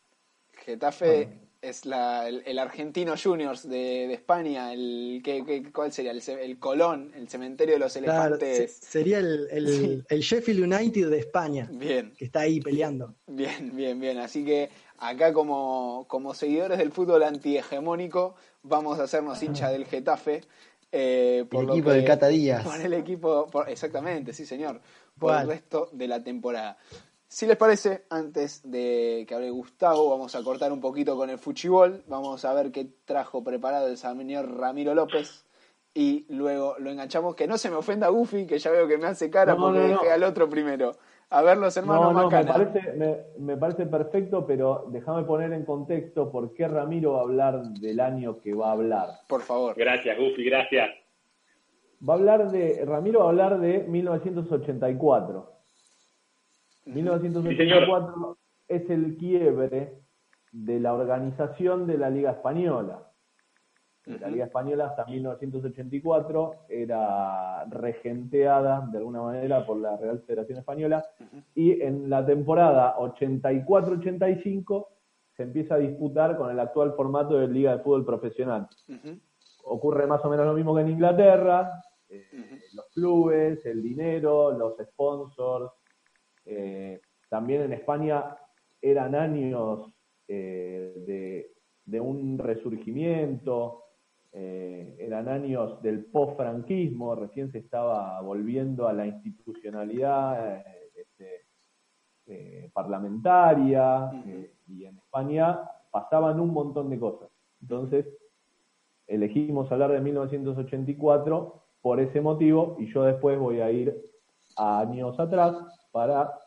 Getafe es la, el, Argentino Juniors de, España, el que, ¿cuál sería? El, Colón, el cementerio de los elefantes. sería el, el, Sheffield United de España. Bien. Que está ahí peleando. Bien, bien, bien. Así que acá como, como seguidores del fútbol antihegemónico, vamos a hacernos hincha del Getafe. Eh, por el equipo del Cata Díaz. Por el equipo, exactamente, sí señor. Por el resto de la temporada. Si les parece, antes de que hable Gustavo, vamos a cortar un poquito con el fuchibol. Vamos a ver qué trajo preparado el señor Ramiro López. Y luego lo enganchamos. Que no se me ofenda Goofy, que ya veo que me hace cara porque dejé al otro primero. A ver los hermanos no, me parece, me, parece perfecto, pero déjame poner en contexto por qué Ramiro va a hablar del año que va a hablar. Por favor. Gracias, Goofy, gracias. Va a hablar de. Ramiro va a hablar de 1984. 1984 es el quiebre de la organización de la Liga Española. La Liga Española hasta 1984 era regenteada de alguna manera por la Real Federación Española. Y en la temporada 84-85 se empieza a disputar con el actual formato de Liga de Fútbol Profesional. Ocurre más o menos lo mismo que en Inglaterra, eh, los clubes, el dinero, los sponsors, eh, también en España eran años eh, de, de un resurgimiento, eh, eran años del post-franquismo, recién se estaba volviendo a la institucionalidad este, parlamentaria y en España pasaban un montón de cosas. Entonces, elegimos hablar de 1984 por ese motivo y yo después voy a ir a años atrás para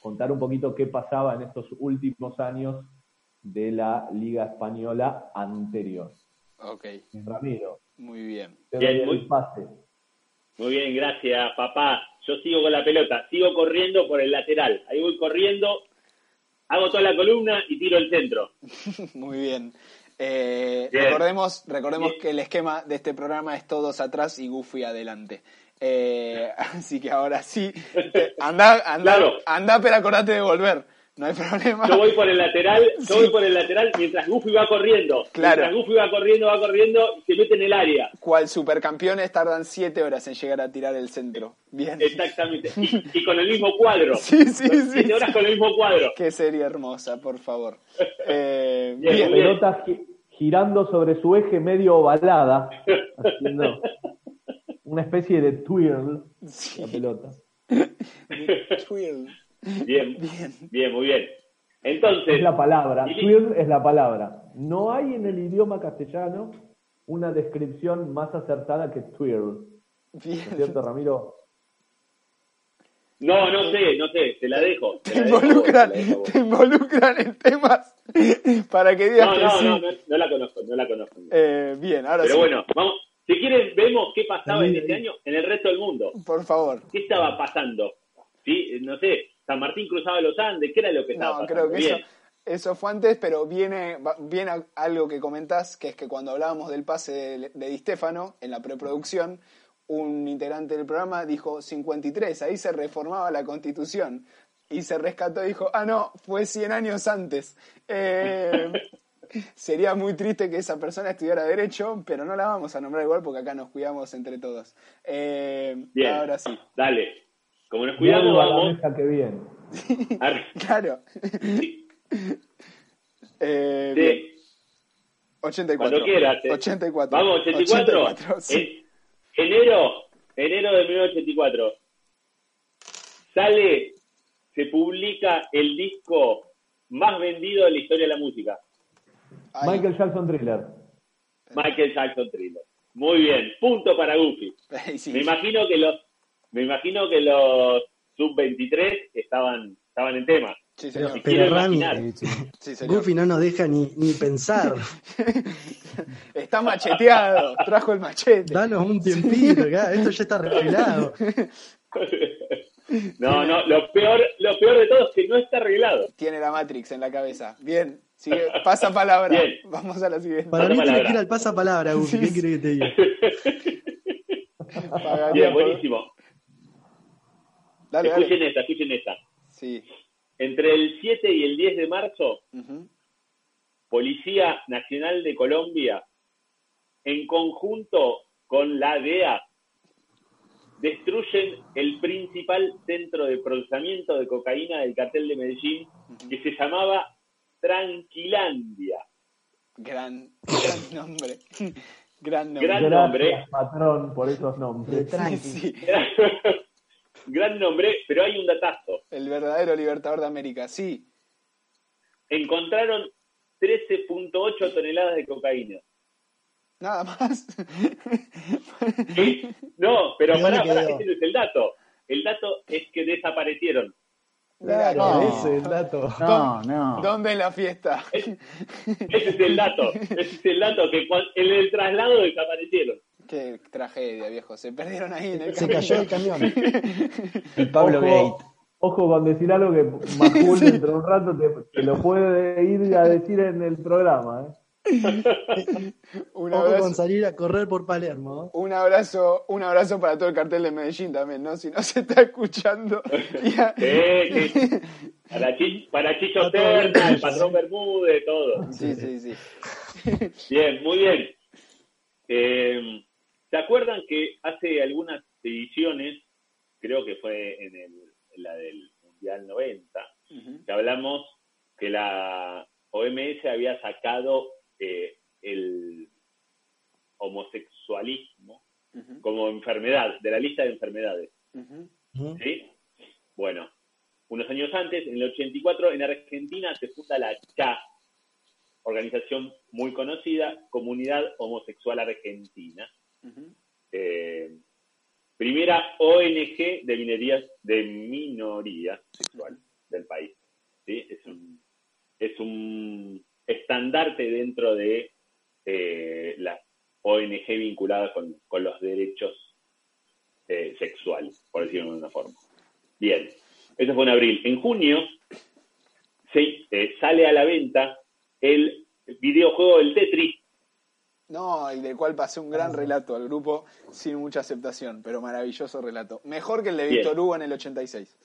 contar un poquito qué pasaba en estos últimos años de la Liga Española anterior. Ok. Ramiro. Muy bien. muy, muy bien, gracias, papá. Yo sigo con la pelota, sigo corriendo por el lateral. Ahí voy corriendo, hago toda la columna y tiro el centro. muy bien. Eh, recordemos recordemos que el esquema de este programa es todos atrás y Goofy adelante. Eh, así que ahora sí, anda, anda, anda, pero acordate de volver no hay problema. Yo voy por el lateral, yo voy por el lateral mientras Goofy va corriendo. Claro. Mientras Goofy va corriendo, va corriendo y se mete en el área. Cual supercampeones tardan siete horas en llegar a tirar el centro. Bien. Exactamente. Y, con el mismo cuadro. Sí, sí, sí. Siete horas con el mismo cuadro. Qué serie hermosa, por favor. Eh, bien, Pelota girando sobre su eje medio ovalada, haciendo una especie de twirl la pelota. twirl. Bien, bien, muy bien. Entonces. Es la palabra, twirl es la palabra. No hay en el idioma castellano una descripción más acertada que twirl. ¿Es cierto, Ramiro? No, no sé, no sé, te la dejo. Te, involucran, te involucran en temas para que digas no, que no, sí. No, no, no la conozco, no la conozco. Eh, bien, ahora Pero sí. bueno, vamos. Si quieren, vemos qué pasaba en este año en el resto del mundo. Por favor. ¿Qué estaba pasando? ¿Sí? No sé, San Martín cruzaba los Andes, ¿qué era lo que estaba No, creo que eso, eso, fue antes, pero viene, viene algo que comentás, que es que cuando hablábamos del pase de, de Di Stefano en la preproducción, un integrante del programa dijo 53, ahí se reformaba la constitución. Y se rescató y dijo, ah, no, fue 100 años antes. Eh, sería muy triste que esa persona estudiara Derecho, pero no la vamos a nombrar igual porque acá nos cuidamos entre todos. Eh, Bien, ahora sí. Dale. Como nos cuidamos, vamos. La que bien. claro. Sí. Eh, sí. bien. 84. Cuando quieras. 84. Vamos, 84. 84 sí. en, enero, enero de 1984. Sale, se publica el disco más vendido de la historia de la música. Ay. Michael Jackson Thriller. Michael Jackson Thriller. Muy bien, punto para Goofy. Sí. Me imagino que los me imagino que los sub-23 estaban, estaban en tema. Sí, pero, señor. pero Rami, sí, señor. Goofy no nos deja ni, ni pensar. está macheteado, trajo el machete. Danos un tiempito, acá. esto ya está arreglado. No, no, lo peor, lo peor de todo es que no está arreglado. Tiene la Matrix en la cabeza. Bien, sigue, pasa palabra. Bien. Vamos a la siguiente. Para Pasa mí tiene que ir al pasapalabra, Goofy. Sí, ¿Qué quiere que te diga? Bien, por- buenísimo. Dale, escuchen dale. esta, escuchen esta. Sí. Entre el 7 y el 10 de marzo. Policía Nacional de Colombia, en conjunto con la DEA, destruyen el principal centro de procesamiento de cocaína del cartel de Medellín, que se llamaba Tranquilandia. Gran, gran nombre. Gran nombre. Gran Gracias, nombre. patrón, por esos nombres. Sí, Gran nombre, pero hay un datazo. el verdadero libertador de América. Sí. Encontraron 13.8 toneladas de cocaína. Nada más. ¿Sí? No, pero ¿Y pará, pará, ese no es el dato. El dato es que desaparecieron. Claro, No. ese es el dato. No, no. ¿Dónde en la fiesta? Ese es el dato. Ese es el dato que en el traslado desaparecieron. Qué tragedia, viejo. Se perdieron ahí en el Se camino. cayó el camión. El Pablo ojo, Gate. ojo con decir algo que Majul dentro de un rato te, te lo puede ir a decir en el programa. ¿eh? Un Ojo con abrazo, salir a correr por Palermo. ¿eh? un abrazo, un abrazo para todo el cartel de Medellín también, ¿no? Si no se está escuchando. sí. Para, Chi- para Chicho Terna, el patrón Bermúdez, todo. Sí, sí, sí. Bien, muy bien. Eh, ¿Se acuerdan que hace algunas ediciones, creo que fue en, el- en la del Mundial 90, Ujú. que hablamos que la OMS había sacado eh, el homosexualismo como enfermedad, de la lista de enfermedades. ¿Sí? Bueno, unos años antes, en el 84, en Argentina se funda la CHA, organización muy conocida, Comunidad Homosexual Argentina. Eh, primera ONG de, minerías, de minoría sexual del país. ¿sí? Es, un, es un estandarte dentro de eh, la ONG vinculada con, los derechos eh, sexuales, por decirlo de una forma. Bien, eso fue en abril. En junio se, sale a la venta el videojuego del Tetris. No, y del cual pasé un gran relato al grupo sin mucha aceptación, pero maravilloso relato. Mejor que el de Víctor Hugo en el 86.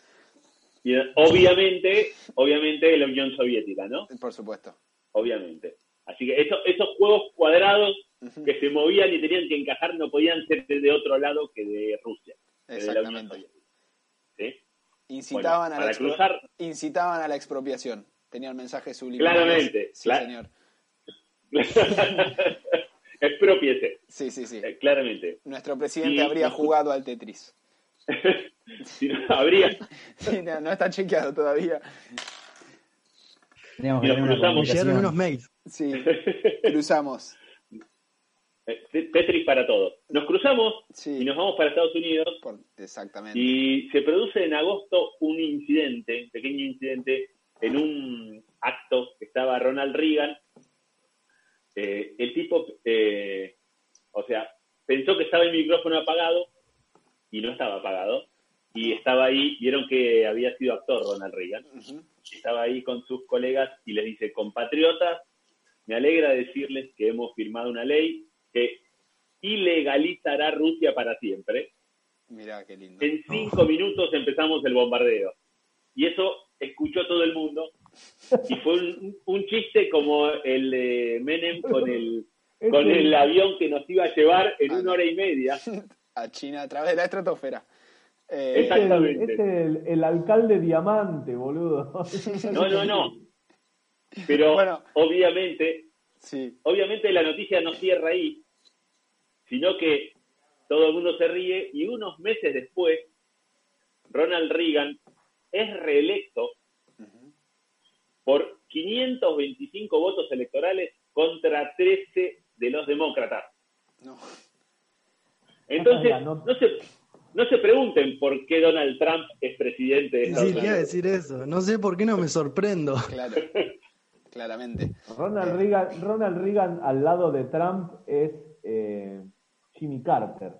Y obviamente, obviamente la Unión Soviética, ¿no? Por supuesto. Obviamente. Así que esos, esos juegos cuadrados que se movían y tenían que encajar no podían ser de otro lado que de Rusia. Exactamente. Incitaban, a la cruzar... incitaban a la expropiación. Tenían mensajes subliminales. Claramente. Sí, señor. Expropiese. Sí, sí, sí. Eh, claramente. Nuestro presidente habría jugado al Tetris. si no, habría. sí, no, está chequeado todavía. Teníamos que cruzamos. Llegaron unos mails. Sí, cruzamos. Eh, Tetris para todos. Nos cruzamos y nos vamos para Estados Unidos. exactamente. Y se produce en agosto un incidente, un pequeño incidente, en un acto que estaba Ronald Reagan eh, el tipo, eh, o sea, pensó que estaba el micrófono apagado y no estaba apagado. Y estaba ahí, vieron que había sido actor Ronald Reagan. Estaba ahí con sus colegas y les dice, compatriotas, me alegra decirles que hemos firmado una ley que ilegalizará Rusia para siempre. Mira qué lindo. En cinco minutos empezamos el bombardeo. Y eso escuchó todo el mundo y fue un, chiste como el de Menem con el, con el avión que nos iba a llevar en una hora y media. A China a través de la estratosfera. Eh, Exactamente. Este es el, alcalde diamante, boludo. No, no, no. Pero obviamente, sí. obviamente la noticia no cierra ahí, sino que todo el mundo se ríe y unos meses después, Ronald Reagan es reelecto por 525 votos electorales contra 13 de los demócratas. No. Entonces, no, se, no se pregunten por qué Donald Trump es presidente de Estados Sí, quería decir eso. No sé por qué no me sorprendo. Claro, claramente. Ronald eh. Reagan, Ronald Reagan al lado de Trump es eh, Jimmy Carter.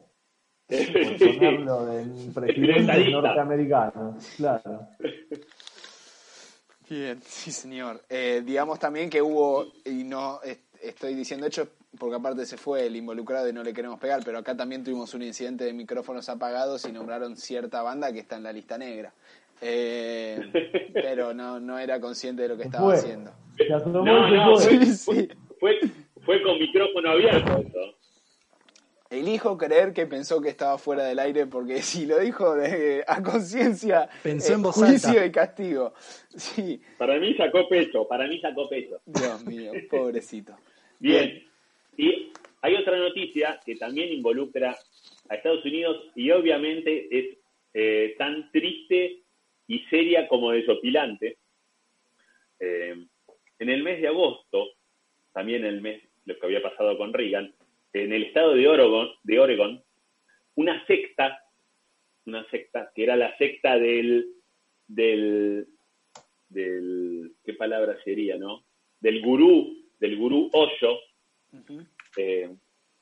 Por ponerlo del presidente norteamericano. Claro. Bien, sí señor. Eh, digamos también que hubo, y no estoy diciendo hecho porque aparte se fue el involucrado y no le queremos pegar, pero acá también tuvimos un incidente de micrófonos apagados y nombraron cierta banda que está en la lista negra. Eh, pero no, no era consciente de lo que estaba haciendo. No, no, fue, fue, fue, con micrófono abierto eso. Elijo creer que pensó que estaba fuera del aire porque si lo dijo de, a conciencia, pensó en voz juicio y castigo. Sí. Para mí sacó pecho, para mí sacó pecho. Dios mío, pobrecito. Bien. Y hay otra noticia que también involucra a Estados Unidos y obviamente es eh, tan triste y seria como desopilante. Eh, en el mes de agosto, también el mes, lo que había pasado con Reagan, en el estado de Oregon, de Oregon una secta, una secta que era la secta del, del, del ¿qué palabra sería, no? Del gurú, del gurú Osho, eh,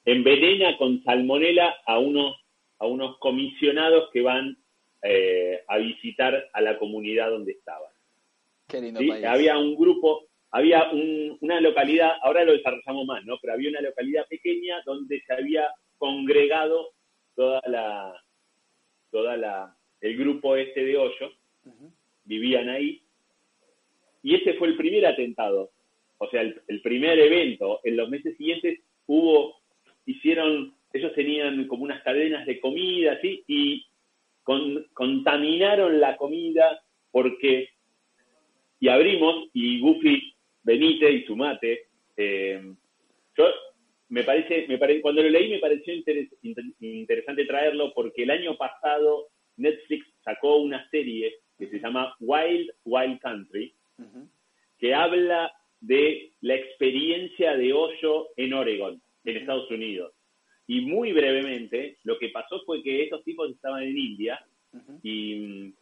envenena con salmonela a unos, a unos comisionados que van eh, a visitar a la comunidad donde estaban. Qué lindo país. Había un grupo, había una localidad, ahora lo desarrollamos más, ¿no? Pero había una localidad pequeña donde se había congregado toda la, toda la, el grupo este de Hoyo, vivían ahí, y ese fue el primer atentado, o sea, el, primer evento. En los meses siguientes hubo, hicieron, ellos tenían como unas cadenas de comida, ¿sí? Y contaminaron la comida porque, y abrimos, y Goofy venite y sumate. Eh, yo me parece, me parece, cuando lo leí me pareció interesante traerlo porque el año pasado Netflix sacó una serie que se llama Wild Wild Country, que habla de la experiencia de Hoyo en Oregon, en Estados Unidos. Y muy brevemente, lo que pasó fue que esos tipos estaban en India y mm,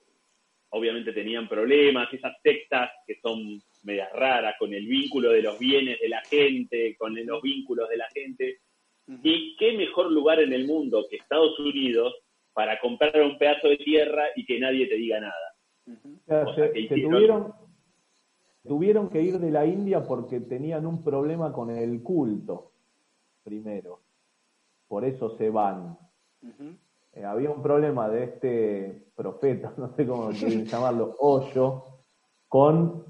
obviamente tenían problemas, esas sectas que son medias raras, con el vínculo de los bienes de la gente, con los vínculos de la gente. Y qué mejor lugar en el mundo que Estados Unidos para comprar un pedazo de tierra y que nadie te diga nada. tuvieron, tuvieron que ir de la India porque tenían un problema con el culto, primero. Por eso se van. Eh, había un problema de este profeta, no sé cómo quieren llamarlo, Hoyo, con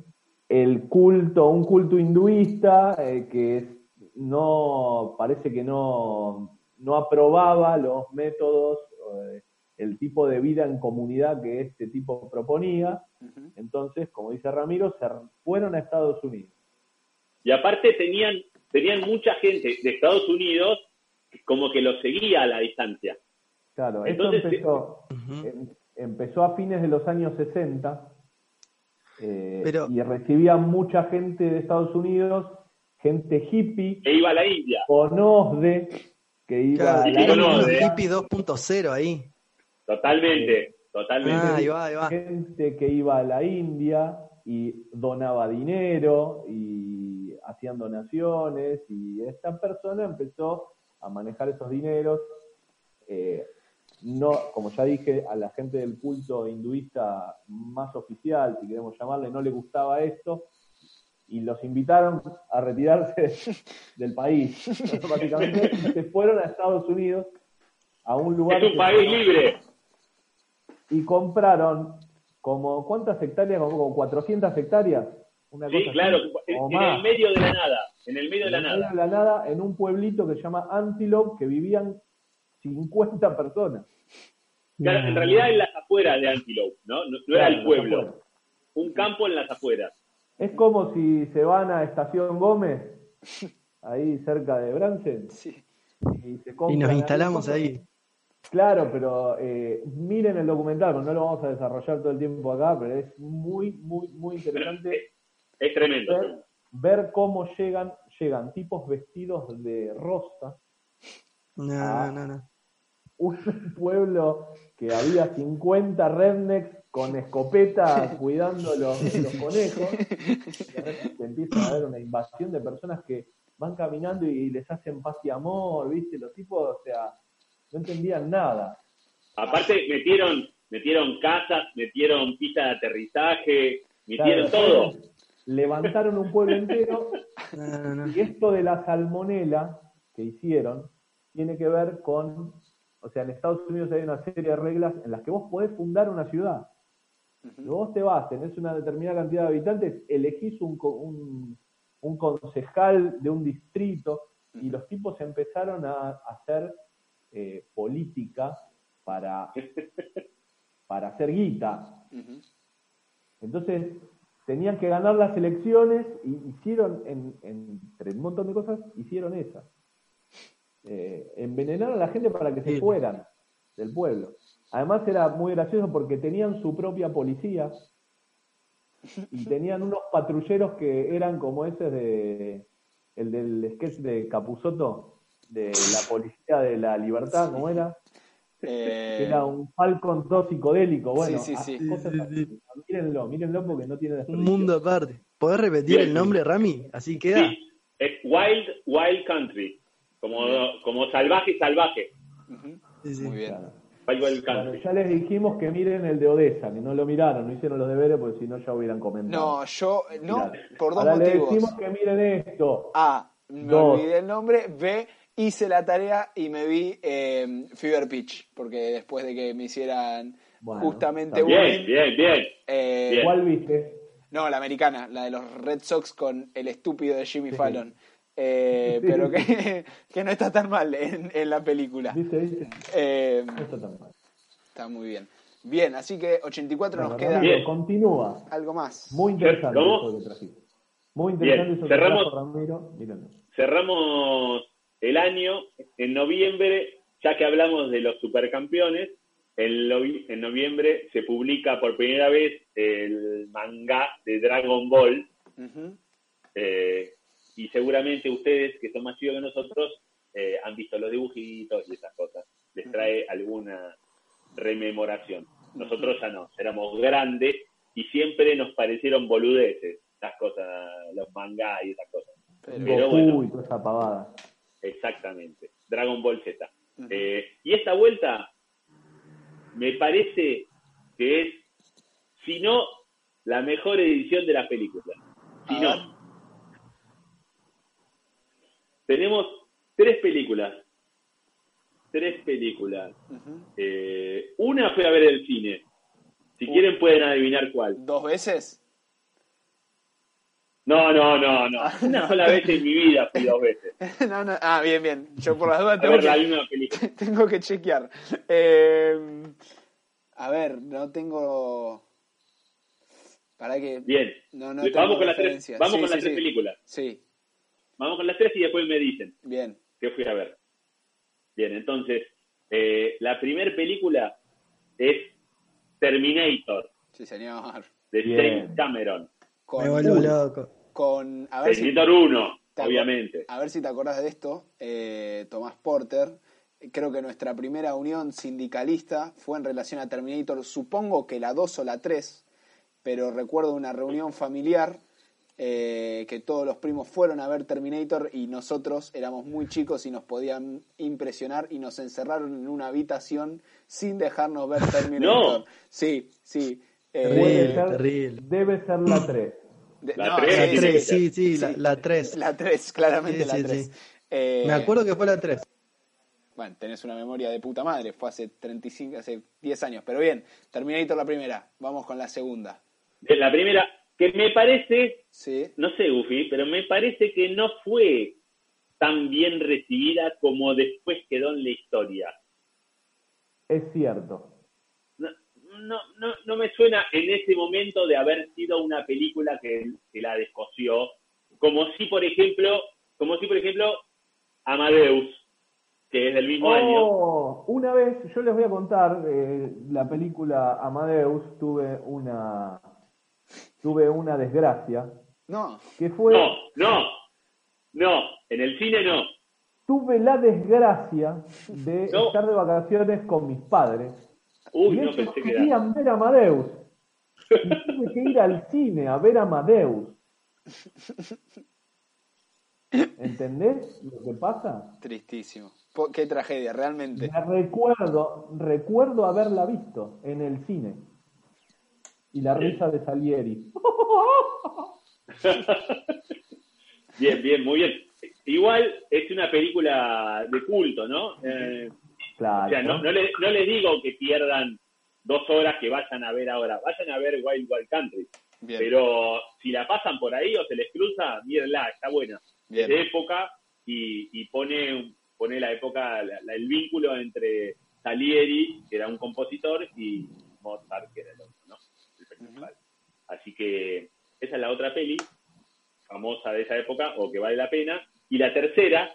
el culto, un culto hinduista eh, que no parece que no, no aprobaba los métodos, eh, el tipo de vida en comunidad que este tipo proponía. Entonces, como dice Ramiro, se fueron a Estados Unidos. Y aparte tenían, tenían mucha gente de Estados Unidos como que lo seguía a la distancia. Claro, Entonces, empezó, em, empezó a fines de los años 60 eh, y recibía mucha gente de Estados Unidos, gente hippie. Que iba a la India. Con OSDE, que iba a la India. Hippie 2.0 ahí. Totalmente, totalmente. Ah, ahí va, ahí va. Gente que iba a la India y donaba dinero y hacían donaciones y esta persona empezó a manejar esos dineros. Eh, no, como ya dije, a la gente del culto hinduista más oficial, si queremos llamarle, no le gustaba esto y los invitaron a retirarse del país. Básicamente se fueron a Estados Unidos, a un lugar... Es un país libre. Y compraron como, ¿cuántas hectáreas? Como 400 hectáreas. Una sí, claro, en, el medio de la nada. En el medio de la nada. de la nada, en un pueblito que se llama Antelope, que vivían 50 personas. Claro, en realidad en las afueras de Antelope, ¿no? No, era el pueblo. Un campo en las afueras. Es como si se van a Estación Gómez, ahí cerca de Bransen, y, nos instalamos ahí. Claro, pero eh, miren el documental, no lo vamos a desarrollar todo el tiempo acá, pero es muy, muy, muy interesante. Es tremendo. Ver, cómo llegan, llegan tipos vestidos de rosa. No, no, no un pueblo que había 50 rednecks con escopeta cuidando los, conejos, y empieza a haber una invasión de personas que van caminando y les hacen paz y amor, ¿viste? Los tipos, o sea, no entendían nada. Aparte, metieron, metieron casas, metieron pistas de aterrizaje, metieron todo. Levantaron un pueblo entero. Y esto de la salmonela que hicieron tiene que ver con o sea, en Estados Unidos hay una serie de reglas en las que vos podés fundar una ciudad. Si vos te vas, tenés una determinada cantidad de habitantes, elegís un, un, concejal de un distrito y los tipos empezaron a, hacer eh, política para, para hacer guita. Entonces, tenían que ganar las elecciones y hicieron, entre un montón de cosas, hicieron esas eh, envenenaron a la gente para que se fueran del pueblo. Además era muy gracioso porque tenían su propia policía y tenían unos patrulleros que eran como ese de el del sketch de Capuzoto de la policía de la libertad, ¿cómo era? Eh, era un Falcon 2 psicodélico, bueno, sí, sí, sí. mírenlo, mírenlo porque no tiene Un mundo aparte. ¿Podés repetir el nombre, Rami? Así queda. Es Wild Wild Country. Como, como salvaje, salvaje. Muy bien. ya les dijimos que miren el de Odessa, que no lo miraron, no hicieron los deberes porque si no ya hubieran comentado. No, yo, no, por dos Ahora motivos. Les decimos que miren esto. A, me olvidé el nombre. B, hice la tarea y me vi eh, Fever Pitch, porque después de que me hicieran justamente bien, bien, eh, bien, ¿Cuál viste? No, la americana, la de los Red Sox con el estúpido de Jimmy Fallon. Eh, pero que, que, no está tan mal en, en la película. Eh, no está tan mal. Está muy bien. Bien, así que 84 nos queda. Continúa. Algo más. Muy interesante. Muy interesante. cerramos, cerramos el año en noviembre, ya que hablamos de los supercampeones. En, en noviembre se publica por primera vez el manga de Dragon Ball. Eh, y seguramente ustedes, que son más chicos que nosotros, eh, han visto los dibujitos y esas cosas. Les trae alguna rememoración. Nosotros ya no, éramos grandes y siempre nos parecieron boludeces las cosas, los manga y esas cosas. Pero, bueno, y toda esa pavada. Exactamente, Dragon Ball Z. Eh, y esta vuelta me parece que es, si no, la mejor edición de la película. Si no, tenemos tres películas. Tres películas. Eh, una fue a ver el cine. Si uh. quieren pueden adivinar cuál. ¿Dos veces? No, no, no, no. Ah, una sola vez en mi vida fui dos veces. no, no. Ah, bien, bien. Yo por las dudas tengo, que, tengo que chequear. Eh, a ver, no tengo... ¿Para qué? Bien. No, no vamos con las tres, vamos con las tres películas. Sí. Vamos con las tres y después me dicen. Bien. ¿Qué fui a ver? Bien, entonces, eh, la primera película es Terminator. Sí, señor. De James Cameron. Con, me vuelvo loco. Con, a ver Terminator 1, obviamente. A ver si te acordás de esto, eh, Tomás Porter. Creo que nuestra primera unión sindicalista fue en relación a Terminator, supongo que la 2 o la 3, pero recuerdo una reunión familiar eh, que todos los primos fueron a ver Terminator y nosotros éramos muy chicos y nos podían impresionar y nos encerraron en una habitación sin dejarnos ver Terminator. Sí, sí. Eh, debe, ser, la 3. La 3, sí, sí, la, 3. La 3, claramente la 3. Eh, Me acuerdo que fue la 3. Bueno, tenés una memoria de puta madre, fue hace 35, hace 10 años. Pero bien, Terminator la primera, vamos con la segunda. La primera, que me parece, no sé, Ufi, pero me parece que no fue tan bien recibida como después quedó en la historia. Es cierto. No, no, no, me suena en ese momento de haber sido una película que, la descoció, como si, por ejemplo, como si, por ejemplo, Amadeus, que es del mismo oh, año. Una vez, yo les voy a contar, eh, la película Amadeus, tuve una tuve una desgracia. No. Que fue. No, no, no, en el cine no. Tuve la desgracia de estar de vacaciones con mis padres. Uy, no pensé que querían ver a Amadeus. Y tuve que ir al cine a ver a Amadeus. ¿Entendés lo que pasa? Tristísimo. Qué tragedia, realmente. recuerdo, recuerdo haberla visto en el cine y la risa de Salieri. bien, bien, muy bien. Igual es una película de culto, ¿no? Eh, claro. O sea, no, no, le, no les digo que pierdan dos horas que vayan a ver ahora. Vayan a ver Wild Wild Country. Pero si la pasan por ahí o se les cruza, mírenla, está buena. Es de época y, y, pone, pone la época, el vínculo entre Salieri, que era un compositor, y Mozart, que era el otro, ¿no? Así que esa es la otra peli famosa de esa época o que vale la pena. Y la tercera.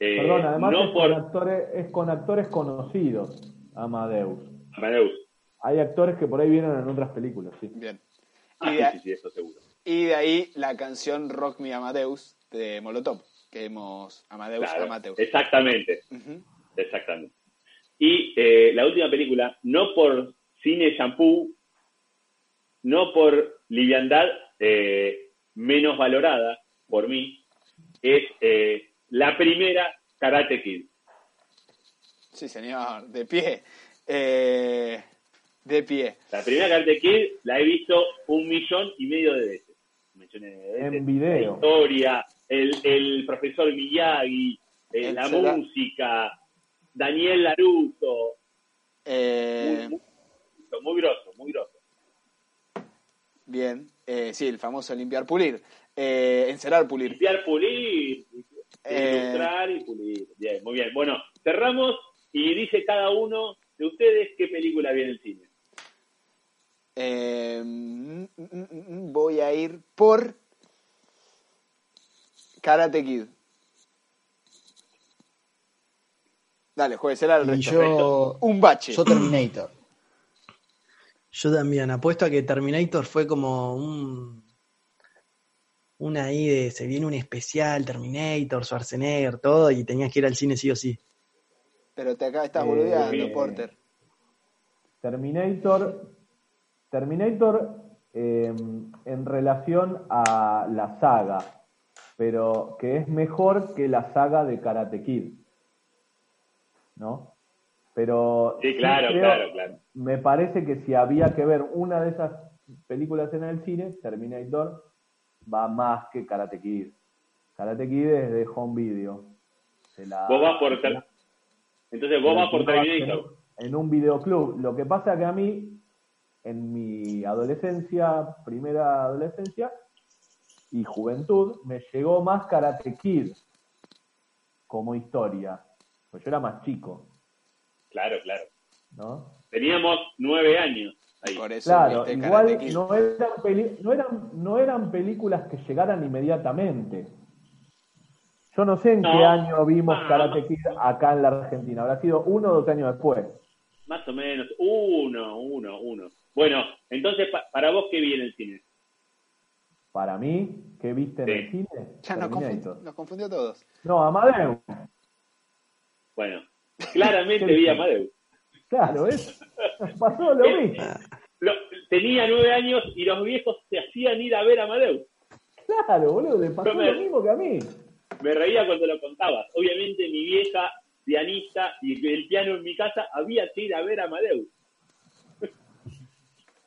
Eh, Perdón, además es, con actores, es con actores conocidos, Amadeus. Amadeus. Hay actores que por ahí vienen en otras películas, sí. Bien. Ah, y de, sí, sí, eso seguro. Y de ahí la canción Rock Me Amadeus de Molotov, que hemos Amadeus Amadeus. Exactamente. Exactamente. Y eh, la última película, no por Cine Shampoo, no por liviandad eh, menos valorada por mí, es eh, la primera Karate Kid. Sí, señor, de pie. Eh, de pie. La primera Karate Kid la he visto un millón y medio de veces. en video. La historia, el, profesor Miyagi, la música, Daniel Laruso. Muy, muy, grosso, muy grosso. Bien, eh, sí, el famoso limpiar, pulir. Eh, encerar, pulir. Limpiar, pulir. Eh, ilustrar y pulir. Bien, muy bien. Bueno, cerramos y dice cada uno de ustedes qué película viene el cine. Eh, mm, mm, mm, voy a ir por Karate Kid. Dale, jueves, será el resto. Yo, un bache. Yo Terminator. Yo también apuesto a que Terminator fue como un. Una ahí de. Se viene un especial, Terminator, Schwarzenegger, todo, y tenías que ir al cine sí o sí. Pero te acá estás boludeando, Porter. Terminator. Terminator em, en relación a la saga, pero que es mejor que la saga de Karate Kid. ¿No? Pero. Sí, claro, claro, claro. Me parece que si había que ver una de esas películas en el cine, Terminator va más que Karate Kid. Karate Kid es de home video. vos vas por. Entonces vos vas por Terminator. En un videoclub. Lo que pasa que a mí, en mi adolescencia, primera adolescencia y juventud, me llegó más Karate Kid como historia. Pues yo era más chico. Claro, claro. ¿No? Teníamos nueve años. Ahí. claro, igual no eran, no, eran, no eran películas que llegaran inmediatamente. Yo no sé en qué año vimos Karate Kid acá en la Argentina. Habrá sido uno o dos años después. Más o menos, uno, uno, uno. Bueno, entonces, ¿para vos qué vi en el cine? Para mí, ¿qué viste en el cine? Ya nos confundió, nos confundió, a todos. No, Amadeus. Bueno, claramente vi a Amadeus. Claro, es, pasó lo mismo. Tenía nueve años y los viejos se hacían ir a ver a Amadeus. Claro, boludo, le pasó lo mismo que a mí. Me reía cuando lo contabas. Obviamente mi vieja pianista y el piano en mi casa había que ir a ver a Amadeus.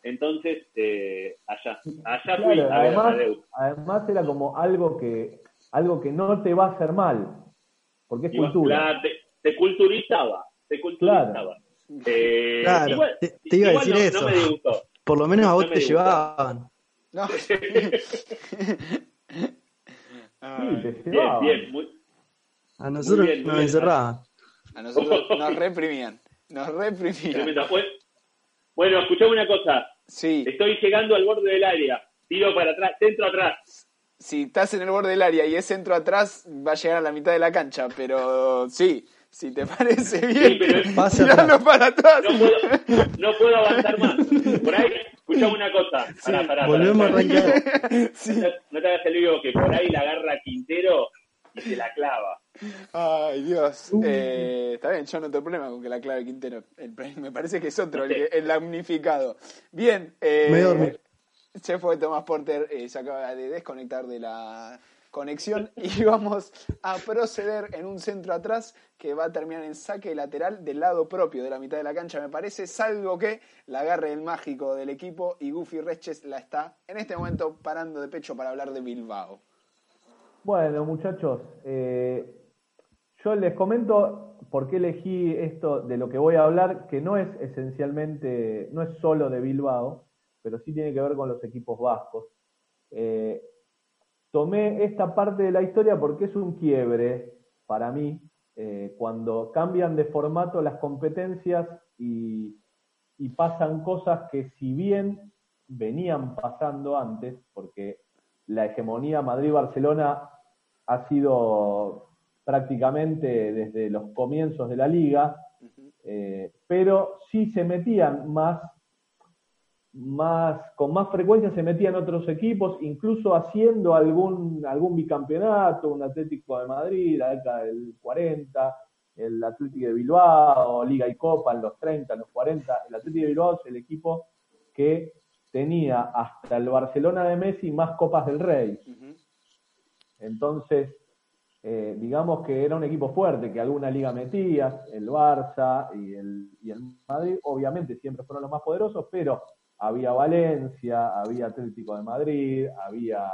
Entonces, eh, allá, allá fui a ver además, a Amadeus. Además era como algo que, algo que no te va a hacer mal, porque es cultura. te, te, culturizaba, te culturizaba. Eh, claro, te, iba a decir eso. Por lo menos a vos te llevaban. No. te llevaban. Bien, bien, muy, a nosotros bien, nos encerraban. A nosotros nos reprimían. Nos reprimían. Bueno, escuchame una cosa. Sí. Estoy llegando al borde del área. Tiro para atrás, centro atrás. Si estás en el borde del área y es centro atrás, va a llegar a la mitad de la cancha, pero sí, si te parece bien, sí, para atrás. No puedo, avanzar más. Por ahí, escuchame una cosa. volvemos a arrancar. No, te hagas el lío que por ahí la agarra Quintero y se la clava. Ay, Dios. Uh. Eh, está bien, yo no tengo problema con que la clave Quintero. me parece que es otro, el, el damnificado. Bien. Eh, Me dormí. Se fue Tomás Porter, eh, se acaba de desconectar de la conexión y vamos a proceder en un centro atrás que va a terminar en saque lateral del lado propio de la mitad de la cancha, me parece, salvo que la agarre el mágico del equipo y Goofy Reches la está en este momento parando de pecho para hablar de Bilbao. Bueno, muchachos, eh, yo les comento por qué elegí esto de lo que voy a hablar, que no es esencialmente, no es solo de Bilbao, pero sí tiene que ver con los equipos vascos. Eh, tomé esta parte de la historia porque es un quiebre para mí, eh, cuando cambian de formato las competencias y, y pasan cosas que si bien venían pasando antes, porque la hegemonía Madrid-Barcelona ha sido prácticamente desde los comienzos de la liga, eh, pero sí se metían más, más, con más frecuencia se metían otros equipos, incluso haciendo algún, algún bicampeonato, un Atlético de Madrid, la década del 40, el Atlético de Bilbao, Liga y Copa en los 30, en los 40. El Atlético de Bilbao es el equipo que tenía hasta el Barcelona de Messi más Copas del Rey. Entonces, eh, digamos que era un equipo fuerte, que alguna liga metía, el Barça y el, y el Madrid, obviamente siempre fueron los más poderosos, pero había Valencia, había Atlético de Madrid, había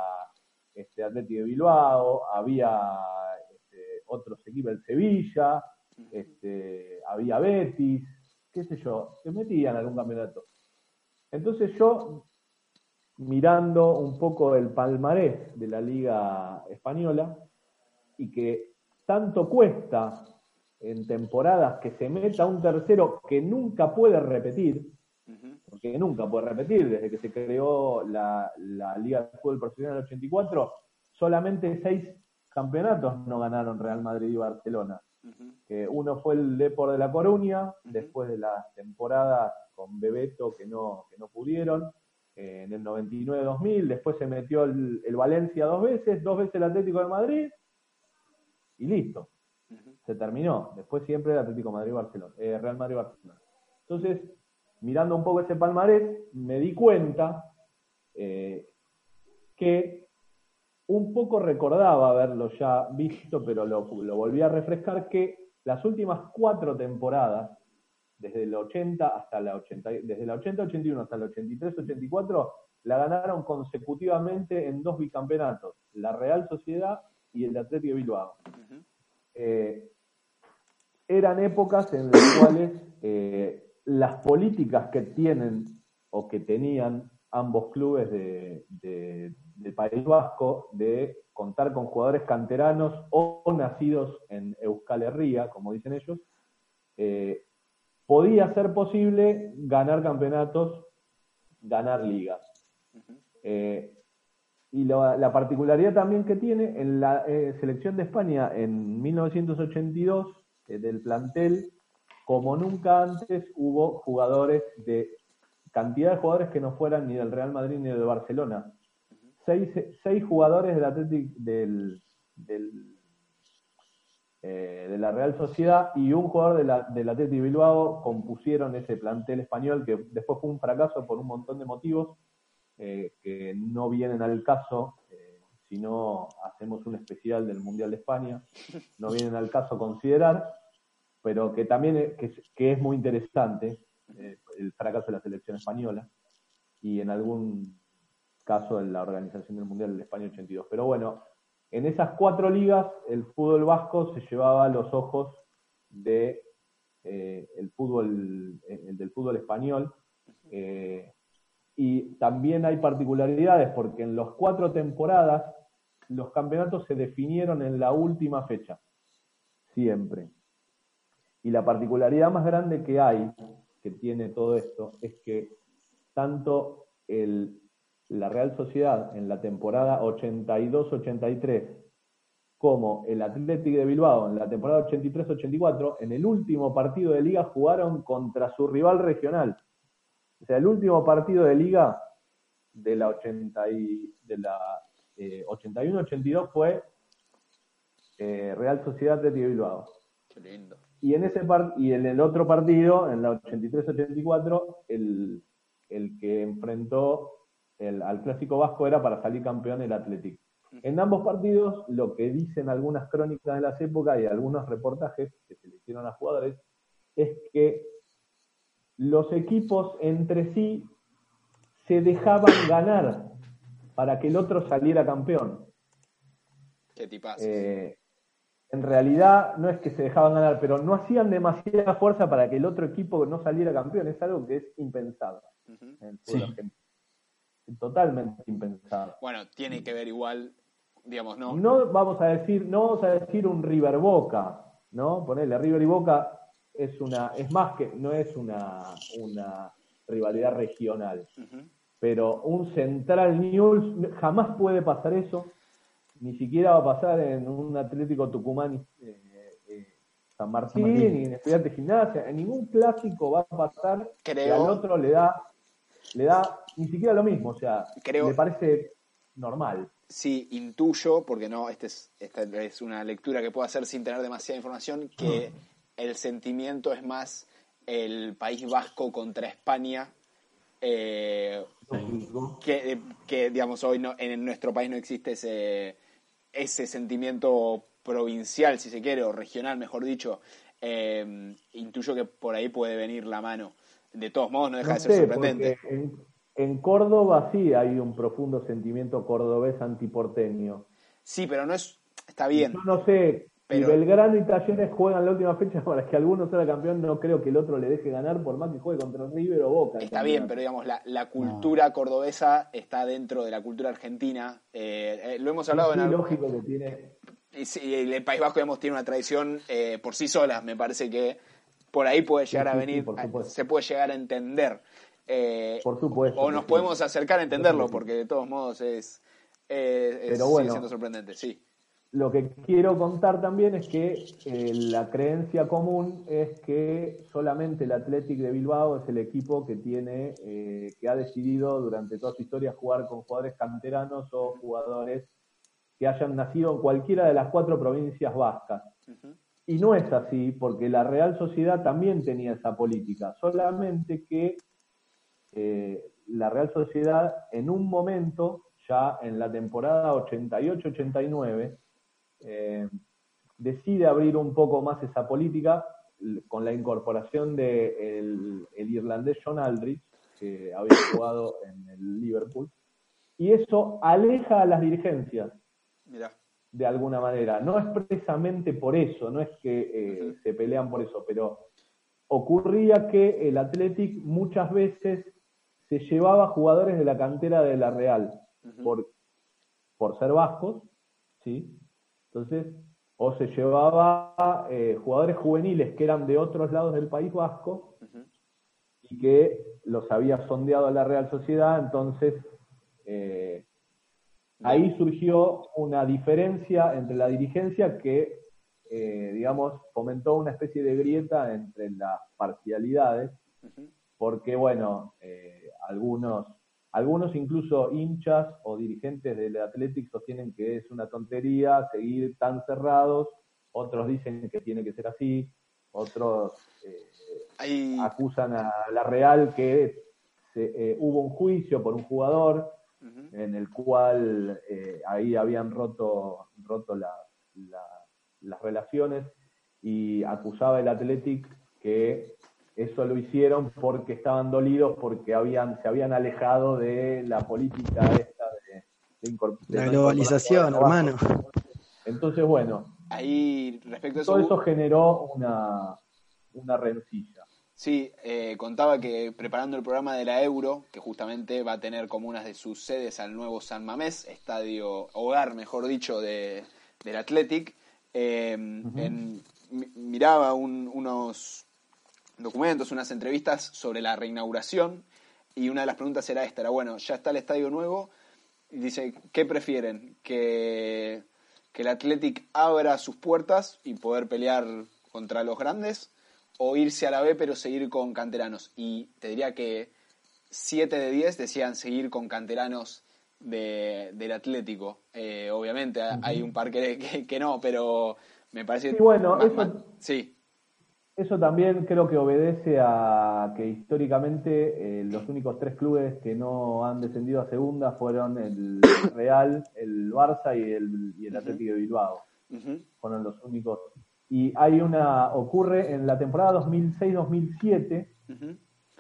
este, Atlético de Bilbao, había este, otros equipos, el Sevilla, este, había Betis, qué sé yo, se metían en algún campeonato. Entonces yo, mirando un poco el palmarés de la liga española, y que tanto cuesta en temporadas que se meta un tercero que nunca puede repetir, porque nunca puede repetir, desde que se creó la, Liga de Fútbol Profesional en el 84, solamente seis campeonatos no ganaron Real Madrid y Barcelona. que uno fue el Depor de La Coruña, después de la temporada con Bebeto que no, que no pudieron, eh, en el 99-2000, después se metió el, Valencia dos veces, dos veces el Atlético de Madrid, y listo. Se terminó. Después siempre el Atlético Madrid-Barcelona, eh, Real Madrid-Barcelona. Entonces, mirando un poco ese palmarés, me di cuenta eh, que un poco recordaba haberlo ya visto, pero lo, volví a refrescar, que las últimas cuatro temporadas, desde el 80 hasta la 80, desde la 80-81 hasta el 83-84, la ganaron consecutivamente en dos bicampeonatos, la Real Sociedad y el Atlético de Bilbao. Eh, eran épocas en las cuales eh, las políticas que tienen o que tenían ambos clubes de, del País Vasco de contar con jugadores canteranos o nacidos en Euskal Herria, como dicen ellos, eh, podía ser posible ganar campeonatos, ganar ligas. Eh, y la, particularidad también que tiene en la eh, selección de España en 1982, del plantel, como nunca antes hubo jugadores de cantidad de jugadores que no fueran ni del Real Madrid ni del Barcelona. Seis, seis jugadores del Atlético del, eh, de la Real Sociedad y un jugador del Atlético Bilbao compusieron ese plantel español que después fue un fracaso por un montón de motivos eh, que no vienen al caso eh, si no hacemos un especial del Mundial de España, no vienen al caso considerar, pero que también que, que es muy interesante eh, el fracaso de la selección española y en algún caso en la organización del Mundial de España 82. Pero bueno, en esas cuatro ligas el fútbol vasco se llevaba los ojos de eh, fútbol el del fútbol español eh, y también hay particularidades porque en las cuatro temporadas los campeonatos se definieron en la última fecha siempre y la particularidad más grande que hay que tiene todo esto es que tanto el, la Real Sociedad en la temporada 82-83 como el Atlético de Bilbao en la temporada 83-84, en el último partido de liga jugaron contra su rival regional. O sea, el último partido de liga de la, 80 de la 81-82 eh, fue eh, Real Sociedad de Bilbao. Qué lindo. Y en, ese y en el otro partido, en la 83-84, el, el que enfrentó el, al Clásico Vasco era para salir campeón el Atlético. En ambos partidos, lo que dicen algunas crónicas de las épocas y algunos reportajes que se le hicieron a jugadores es que los equipos entre sí se dejaban ganar para que el otro saliera campeón. ¿Qué tipas? Eh, en realidad no es que se dejaban ganar, pero no hacían demasiada fuerza para que el otro equipo no saliera campeón. Es algo que es impensado Totalmente impensado. Bueno, tiene que ver igual, digamos, ¿no? No vamos a decir, no vamos a decir un River Boca, ¿no? Ponerle River y Boca es una, es más que, no es una, una rivalidad regional. Pero un Central News jamás puede pasar eso ni siquiera va a pasar en un Atlético Tucumán eh, eh, San, Martín, ni en Estudiantes de Gimnasia, en ningún clásico va a pasar. Que al otro le da, le da ni siquiera lo mismo, o sea, me parece normal. Sí, intuyo, porque no, este es, esta es una lectura que puedo hacer sin tener demasiada información, que mm. el sentimiento es más el País Vasco contra España eh, que, que, digamos, hoy no, en nuestro país no existe ese, ese sentimiento provincial, si se quiere, o regional, mejor dicho, eh, intuyo que por ahí puede venir la mano. De todos modos, no deja de ser sorprendente. En, Córdoba sí hay un profundo sentimiento cordobés antiporteño. Sí, pero no es. Está bien. Yo no sé, pero... Belgrano y Talleres juegan la última fecha para que alguno sea campeón, no creo que el otro le deje ganar por más que juegue contra River o Boca. Está bien, pero digamos, la, cultura cordobesa está dentro de la cultura argentina. Eh, eh, lo hemos hablado en algo. lógico que tiene. Y, el País Vasco, digamos, tiene una tradición eh, por sí sola. Me parece que por ahí puede llegar a venir, se puede llegar a entender. por supuesto. O nos podemos acercar a entenderlo, porque de todos modos es, pero bueno, siendo sorprendente, sí. Lo que quiero contar también es que eh, la creencia común es que solamente el Athletic de Bilbao es el equipo que tiene, eh, que ha decidido durante toda su historia jugar con jugadores canteranos o jugadores que hayan nacido en cualquiera de las cuatro provincias vascas. Y no es así, porque la Real Sociedad también tenía esa política, solamente que eh, la Real Sociedad en un momento, ya en la temporada 88-89, eh, decide abrir un poco más esa política con la incorporación de el, irlandés John Aldrich, que había jugado en el Liverpool, y eso aleja a las dirigencias. De alguna manera. No expresamente por eso, no es que eh, se pelean por eso, pero ocurría que el Athletic muchas veces se llevaba jugadores de la cantera de la Real por, por ser vascos, ¿sí? Entonces, o se llevaba eh, jugadores juveniles que eran de otros lados del País Vasco y que los había sondeado a la Real Sociedad, entonces eh, ahí surgió una diferencia entre la dirigencia que, eh, digamos, fomentó una especie de grieta entre las parcialidades, porque, bueno, algunos algunos incluso hinchas o dirigentes del Athletic sostienen que es una tontería seguir tan cerrados, otros dicen que tiene que ser así, otros eh, acusan a la Real que eh, hubo un juicio por un jugador en el cual eh, ahí habían roto, roto las relaciones y acusaba el Athletic que eso lo hicieron porque estaban dolidos, porque habían, se habían alejado de la política esta de, La globalización, hermano. Entonces, bueno. Ahí, respecto a eso. Todo eso generó una, una rencilla. Sí, eh, contaba que preparando el programa de la Euro, que justamente va a tener como una de sus sedes al nuevo San Mamés, estadio, hogar, mejor dicho, de, del Athletic, eh, miraba unos documentos, unas entrevistas sobre la reinauguración y una de las preguntas era esta, era bueno, ya está el estadio nuevo y dice, ¿qué prefieren? ¿Que, que el Athletic abra sus puertas y poder pelear contra los grandes o irse a la B pero seguir con canteranos? Y te diría que 7 de 10 decían seguir con canteranos del Atlético. Eh, obviamente hay un par que, que, no, pero me parece... bueno, sí. Eso también creo que obedece a que históricamente eh, los únicos tres clubes que no han descendido a segunda fueron el Real, el Barça y el, y el Atlético de Bilbao. Fueron los únicos. Y hay una, ocurre en la temporada 2006-2007,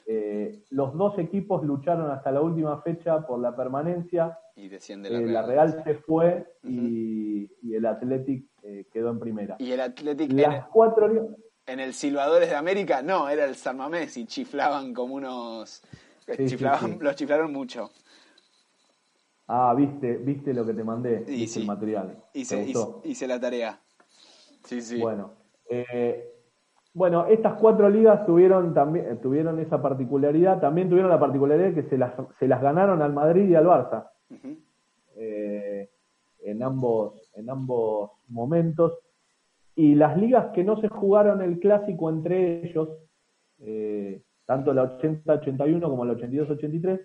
eh, los dos equipos lucharon hasta la última fecha por la permanencia. Y desciende la, eh, Real. la Real se fue y, el Atlético quedó en primera. Y el Atlético... Las cuatro en el Silvadores de América, no, era el San Mamés y chiflaban como unos. chiflaban, Los chiflaron mucho. Ah, viste, viste lo que te mandé, y el material. Hice, hice, la tarea. Sí, sí. Bueno, eh, bueno, estas cuatro ligas tuvieron también tuvieron esa particularidad, también tuvieron la particularidad que se las, se las ganaron al Madrid y al Barça. Eh, en ambos, en ambos momentos. Y las ligas que no se jugaron el clásico entre ellos, eh, tanto la 80-81 como la 82-83,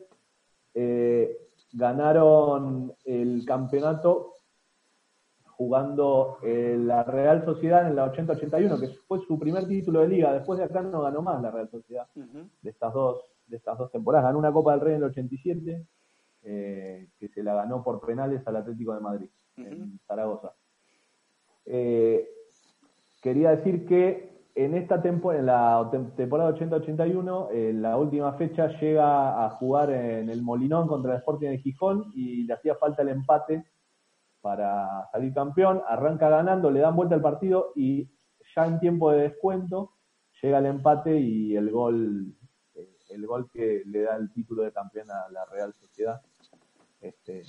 eh, ganaron el campeonato jugando la Real Sociedad en la 80-81, que fue su primer título de liga. Después de acá no ganó más la Real Sociedad de estas dos de estas dos temporadas. Ganó una Copa del Rey en el 87, eh, que se la ganó por penales al Atlético de Madrid, en Zaragoza. Eh, quería decir que en esta temporada, en la temporada 80-81, en la última fecha llega a jugar en el Molinón contra el Sporting de Gijón y le hacía falta el empate para salir campeón, arranca ganando, le dan vuelta al partido y ya en tiempo de descuento llega el empate y el gol el gol que le da el título de campeón a la Real Sociedad. Este,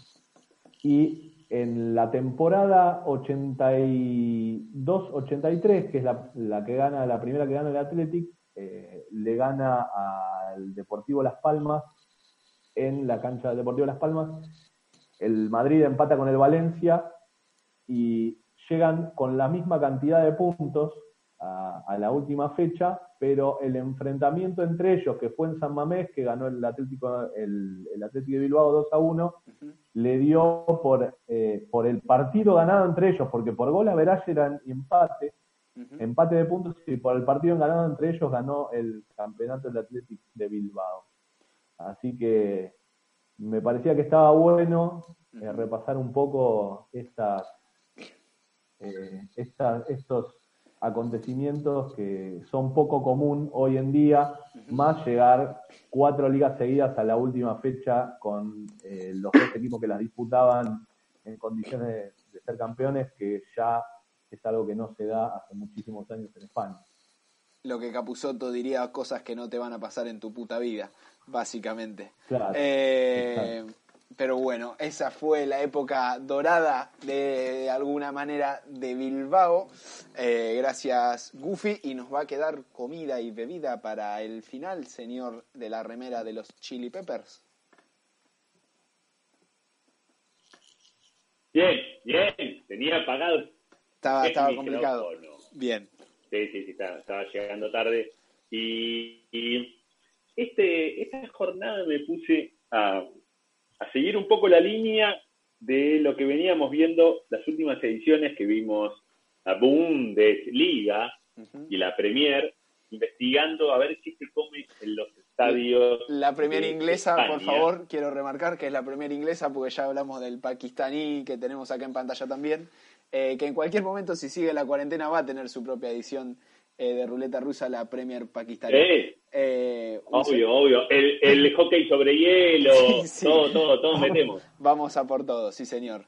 y en la temporada 82-83, que es la, que gana, la primera que gana el Athletic, eh, le gana al Deportivo Las Palmas en la cancha del Deportivo Las Palmas. El Madrid empata con el Valencia y llegan con la misma cantidad de puntos a, la última fecha, pero el enfrentamiento entre ellos, que fue en San Mamés, que ganó el Atlético, el, Atlético de Bilbao 2 a 1, le dio por, eh, por el partido ganado entre ellos, porque por gol a Verage eran empate, empate de puntos, y por el partido ganado entre ellos ganó el campeonato del Atlético de Bilbao. Así que me parecía que estaba bueno eh, repasar un poco estas, eh, estos acontecimientos que son poco común hoy en día, más llegar cuatro ligas seguidas a la última fecha con eh, los dos equipos que las disputaban en condiciones de, ser campeones, que ya es algo que no se da hace muchísimos años en España. Lo que Capusotto diría, cosas que no te van a pasar en tu puta vida, básicamente. Claro. Eh, pero bueno, esa fue la época dorada de, alguna manera de Bilbao. Eh, gracias Goofy y nos va a quedar comida y bebida para el final, señor de la remera de los Chili Peppers. Bien, bien, tenía pagado. Estaba, estaba complicado. Bien. Sí, sí, sí, estaba, llegando tarde. Y, y este, esta jornada me puse a a seguir un poco la línea de lo que veníamos viendo las últimas ediciones que vimos la Bundesliga y la Premier, investigando a ver qué se come en los estadios. La Premier inglesa, por favor, quiero remarcar que es la Premier inglesa porque ya hablamos del pakistaní que tenemos acá en pantalla también, eh, que en cualquier momento si sigue la cuarentena va a tener su propia edición eh, de ruleta rusa la Premier pakistaní. Eh, obvio, obvio. El, el, hockey sobre hielo, todo, todo, todo metemos. Vamos a por todo, sí señor.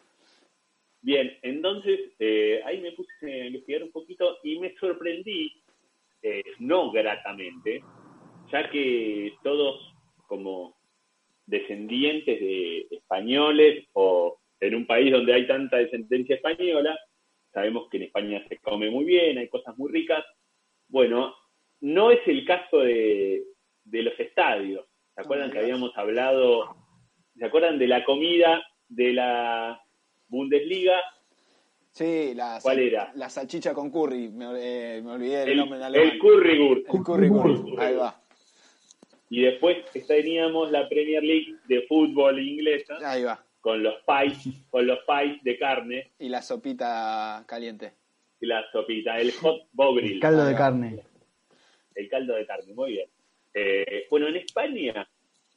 Bien, entonces eh, ahí me puse a investigar un poquito y me sorprendí, no gratamente, ya que todos como descendientes de españoles o en un país donde hay tanta descendencia española, sabemos que en España se come muy bien, hay cosas muy ricas, bueno, no es el caso de, los estadios. ¿Se acuerdan que habíamos hablado? ¿Se acuerdan de la comida de la Bundesliga? Sí, la, ¿Cuál era? La salchicha con curry, me, eh, olvidé el, nombre en alemán. El currywurst. El ahí va. Y después teníamos la Premier League de fútbol inglesa. Ahí va. Con los pies, con los pies de carne. Y la sopita caliente la sopita, el hot bovril. El caldo de carne. El caldo de carne, muy bien. Eh, bueno, en España,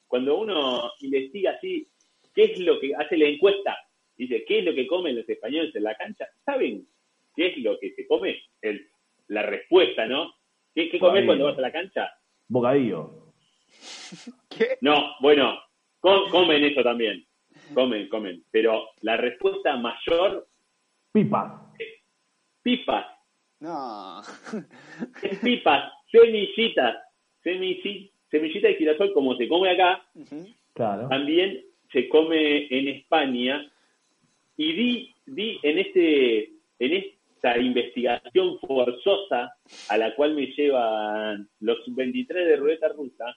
cuando uno investiga así, ¿qué es lo que hace la encuesta? Dice, ¿qué es lo que comen los españoles en la cancha? ¿Saben qué es lo que se come? El, la respuesta, ¿no? ¿Qué, qué comes cuando vas a la cancha? Bocadillo. ¿Qué? No, bueno, comen eso también. Comen, comen. Pero la respuesta mayor. Pipa pipas. No. pipas, semillitas, semillita de girasol como se come acá, claro. también se come en España. Y di, di en este, en esta investigación forzosa a la cual me llevan los 23 de ruleta rusa,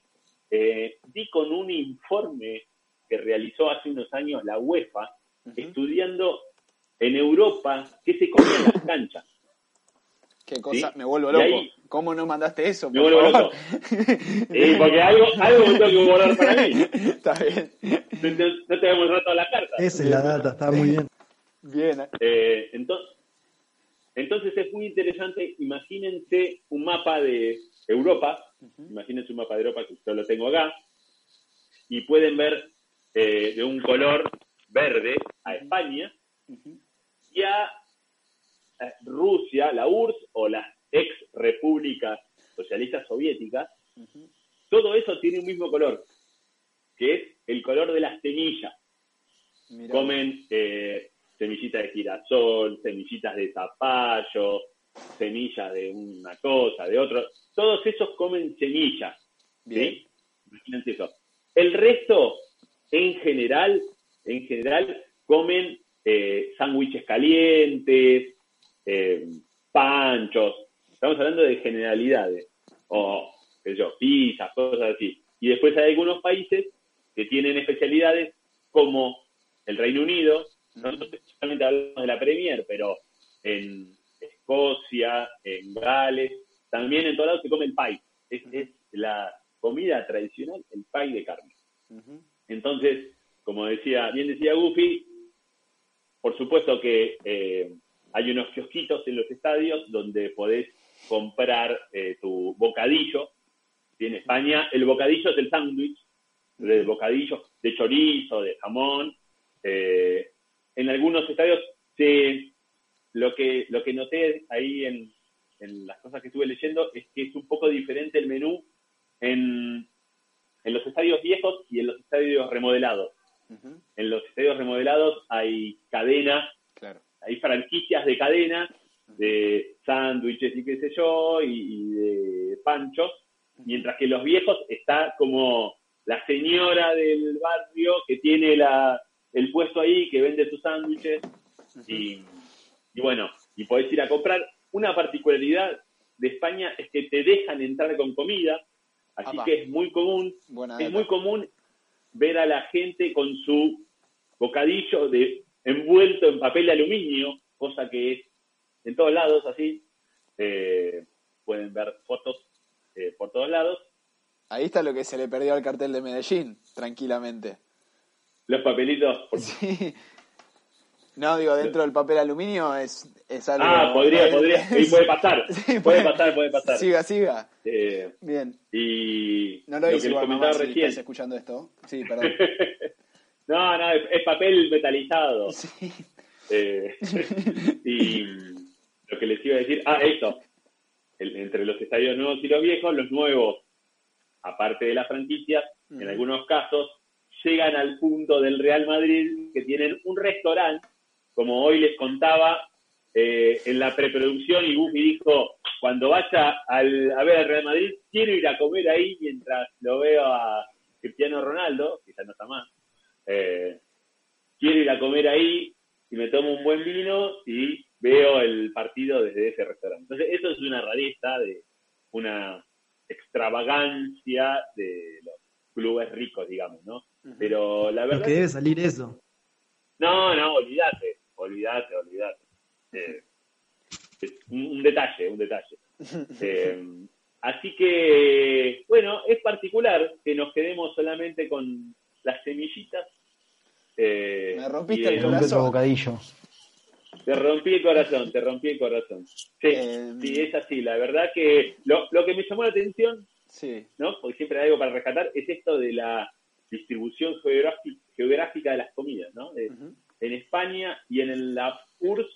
eh, di con un informe que realizó hace unos años la UEFA, estudiando en Europa ¿qué se come en las canchas. Qué cosa, me vuelvo loco. ¿Cómo no mandaste eso? Me vuelvo loco. porque algo, algo me tengo que guardar para mí. Está bien. No, te hemos rato la carta. Esa es la data, está muy bien. Bien. Eh, entonces, entonces es muy interesante. Imagínense un mapa de Europa. Imagínense un mapa de Europa que yo lo tengo acá. Y pueden ver eh, de un color verde a España y a Rusia, la URSS o las ex repúblicas socialistas soviéticas, todo eso tiene un mismo color, que es el color de las semillas. Comen eh, semillitas de girasol, semillitas de zapallo, semillas de una cosa, de otro. Todos esos comen semillas. Imagínense eso. El resto, en general, en general, comen eh, sándwiches calientes, eh, panchos. Estamos hablando de generalidades. O, qué sé yo, pizzas, cosas así. Y después hay algunos países que tienen especialidades como el Reino Unido. Nosotros solamente hablamos de la Premier, pero en Escocia, en Gales, también en todos lados se come el pie. Es, es la comida tradicional, el pie de carne. Entonces, como decía, bien decía Goofy, por supuesto que eh, hay unos kiosquitos en los estadios donde podés comprar eh, tu bocadillo. Y en España el bocadillo es el sándwich, el bocadillo de chorizo, de jamón. Eh, en algunos estadios se, lo que lo que noté ahí en, en, las cosas que estuve leyendo es que es un poco diferente el menú en, en los estadios viejos y en los estadios remodelados. En los estadios remodelados hay cadenas, hay franquicias de cadenas, de sándwiches y qué sé yo, y, de panchos, mientras que los viejos está como la señora del barrio que tiene la, el puesto ahí, que vende sus sándwiches, y, bueno, y podés ir a comprar. Una particularidad de España es que te dejan entrar con comida, así que es muy común, es muy común ver a la gente con su bocadillo de, envuelto en papel de aluminio, cosa que es en todos lados así. Eh, pueden ver fotos eh, por todos lados. Ahí está lo que se le perdió al cartel de Medellín, tranquilamente. Los papelitos. Sí. No, digo, dentro del papel aluminio es, es algo... Ah, podría, podría, puede pasar, puede, pasar, puede pasar. Siga, siga. Eh, Bien. Y no lo, hice igual, mamá, recién. Si estás escuchando esto. Sí, perdón. No, no, es, papel metalizado. Sí. Eh, y lo que les iba a decir, ah, esto, entre los estadios nuevos y los viejos, los nuevos, aparte de las franquicias, en algunos casos, llegan al punto del Real Madrid que tienen un restaurante como hoy les contaba eh, en la preproducción, y Buffy dijo, cuando vaya al, a ver al Real Madrid, quiero ir a comer ahí mientras lo veo a Cristiano Ronaldo, que ya no está más. Eh, quiero ir a comer ahí y me tomo un buen vino y veo el partido desde ese restaurante. Entonces, eso es una rareza de una extravagancia de los clubes ricos, digamos, ¿no? Pero la verdad... que debe salir eso. No, no, olvídate olvídate, olvídate. Eh, un, detalle, un detalle. Eh, así que, bueno, es particular que nos quedemos solamente con las semillitas. Eh, Me rompiste el, corazón. Bocadillo. Te rompí el corazón, te rompí el corazón. Sí, sí es así. La verdad que lo, que me llamó la atención, sí. ¿no? porque siempre hay algo para rescatar, es esto de la distribución geográfica, de las comidas, ¿no? en España y en la URSS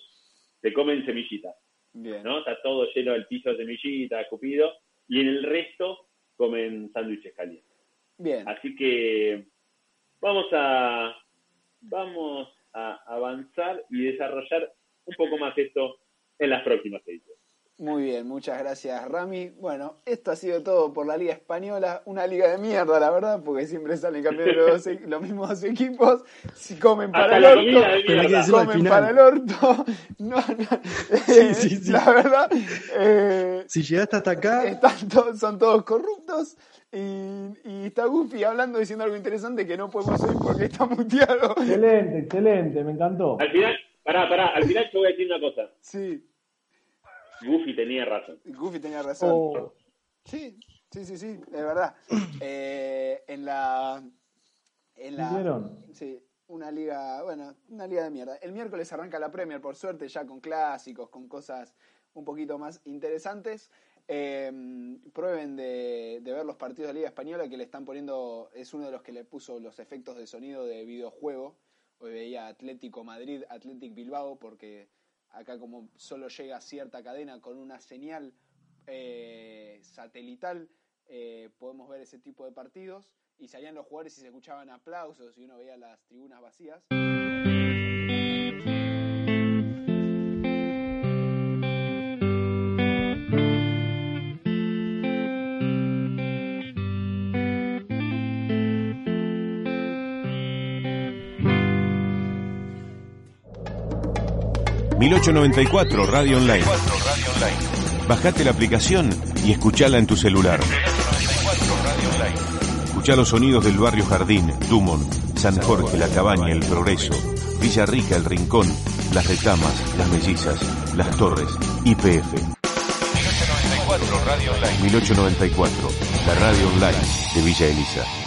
se comen semillitas. ¿no? Está todo lleno del piso de semillitas, escupido, y en el resto comen sándwiches calientes. Bien. Así que vamos a vamos a avanzar y desarrollar un poco más esto en las próximas ediciones. Muy bien, muchas gracias Rami. Bueno, esto ha sido todo por la Liga Española, una liga de mierda, la verdad, porque siempre salen campeones los, e-, los mismos dos equipos, si comen para el orto, comen para el orto. No, La verdad. Eh, si llegaste hasta acá. Están todos, son todos corruptos. Y, y, está Goofy hablando diciendo algo interesante que no podemos oír porque está muteado. Excelente, excelente, me encantó. Al final, pará, pará, al final te voy a decir una cosa. Sí. Goofy tenía razón. Goofy tenía razón. Oh. Sí, sí, sí, sí, es verdad. Eh, en la. En la. Sí, una liga, bueno, una liga de mierda. El miércoles arranca la Premier, por suerte, ya con clásicos, con cosas un poquito más interesantes. Em, prueben de, de, ver los partidos de Liga Española que le están poniendo, es uno de los que le puso los efectos de sonido de videojuego. Hoy veía Atlético Madrid, Atlético Bilbao, porque acá como solo llega cierta cadena con una señal eh, satelital, eh, podemos ver ese tipo de partidos y salían los jugadores y se escuchaban aplausos y uno veía las tribunas vacías. 1894 Radio Online. Bajate la aplicación y escuchala en tu celular. Escucha los sonidos del barrio Jardín, Dumont, San Jorge, La Cabaña, El Progreso, Villa Rica, El Rincón, Las Retamas, Las Mellizas, Las Torres, IPF. 1894 Radio Online. 1894, la radio online de Villa Elisa.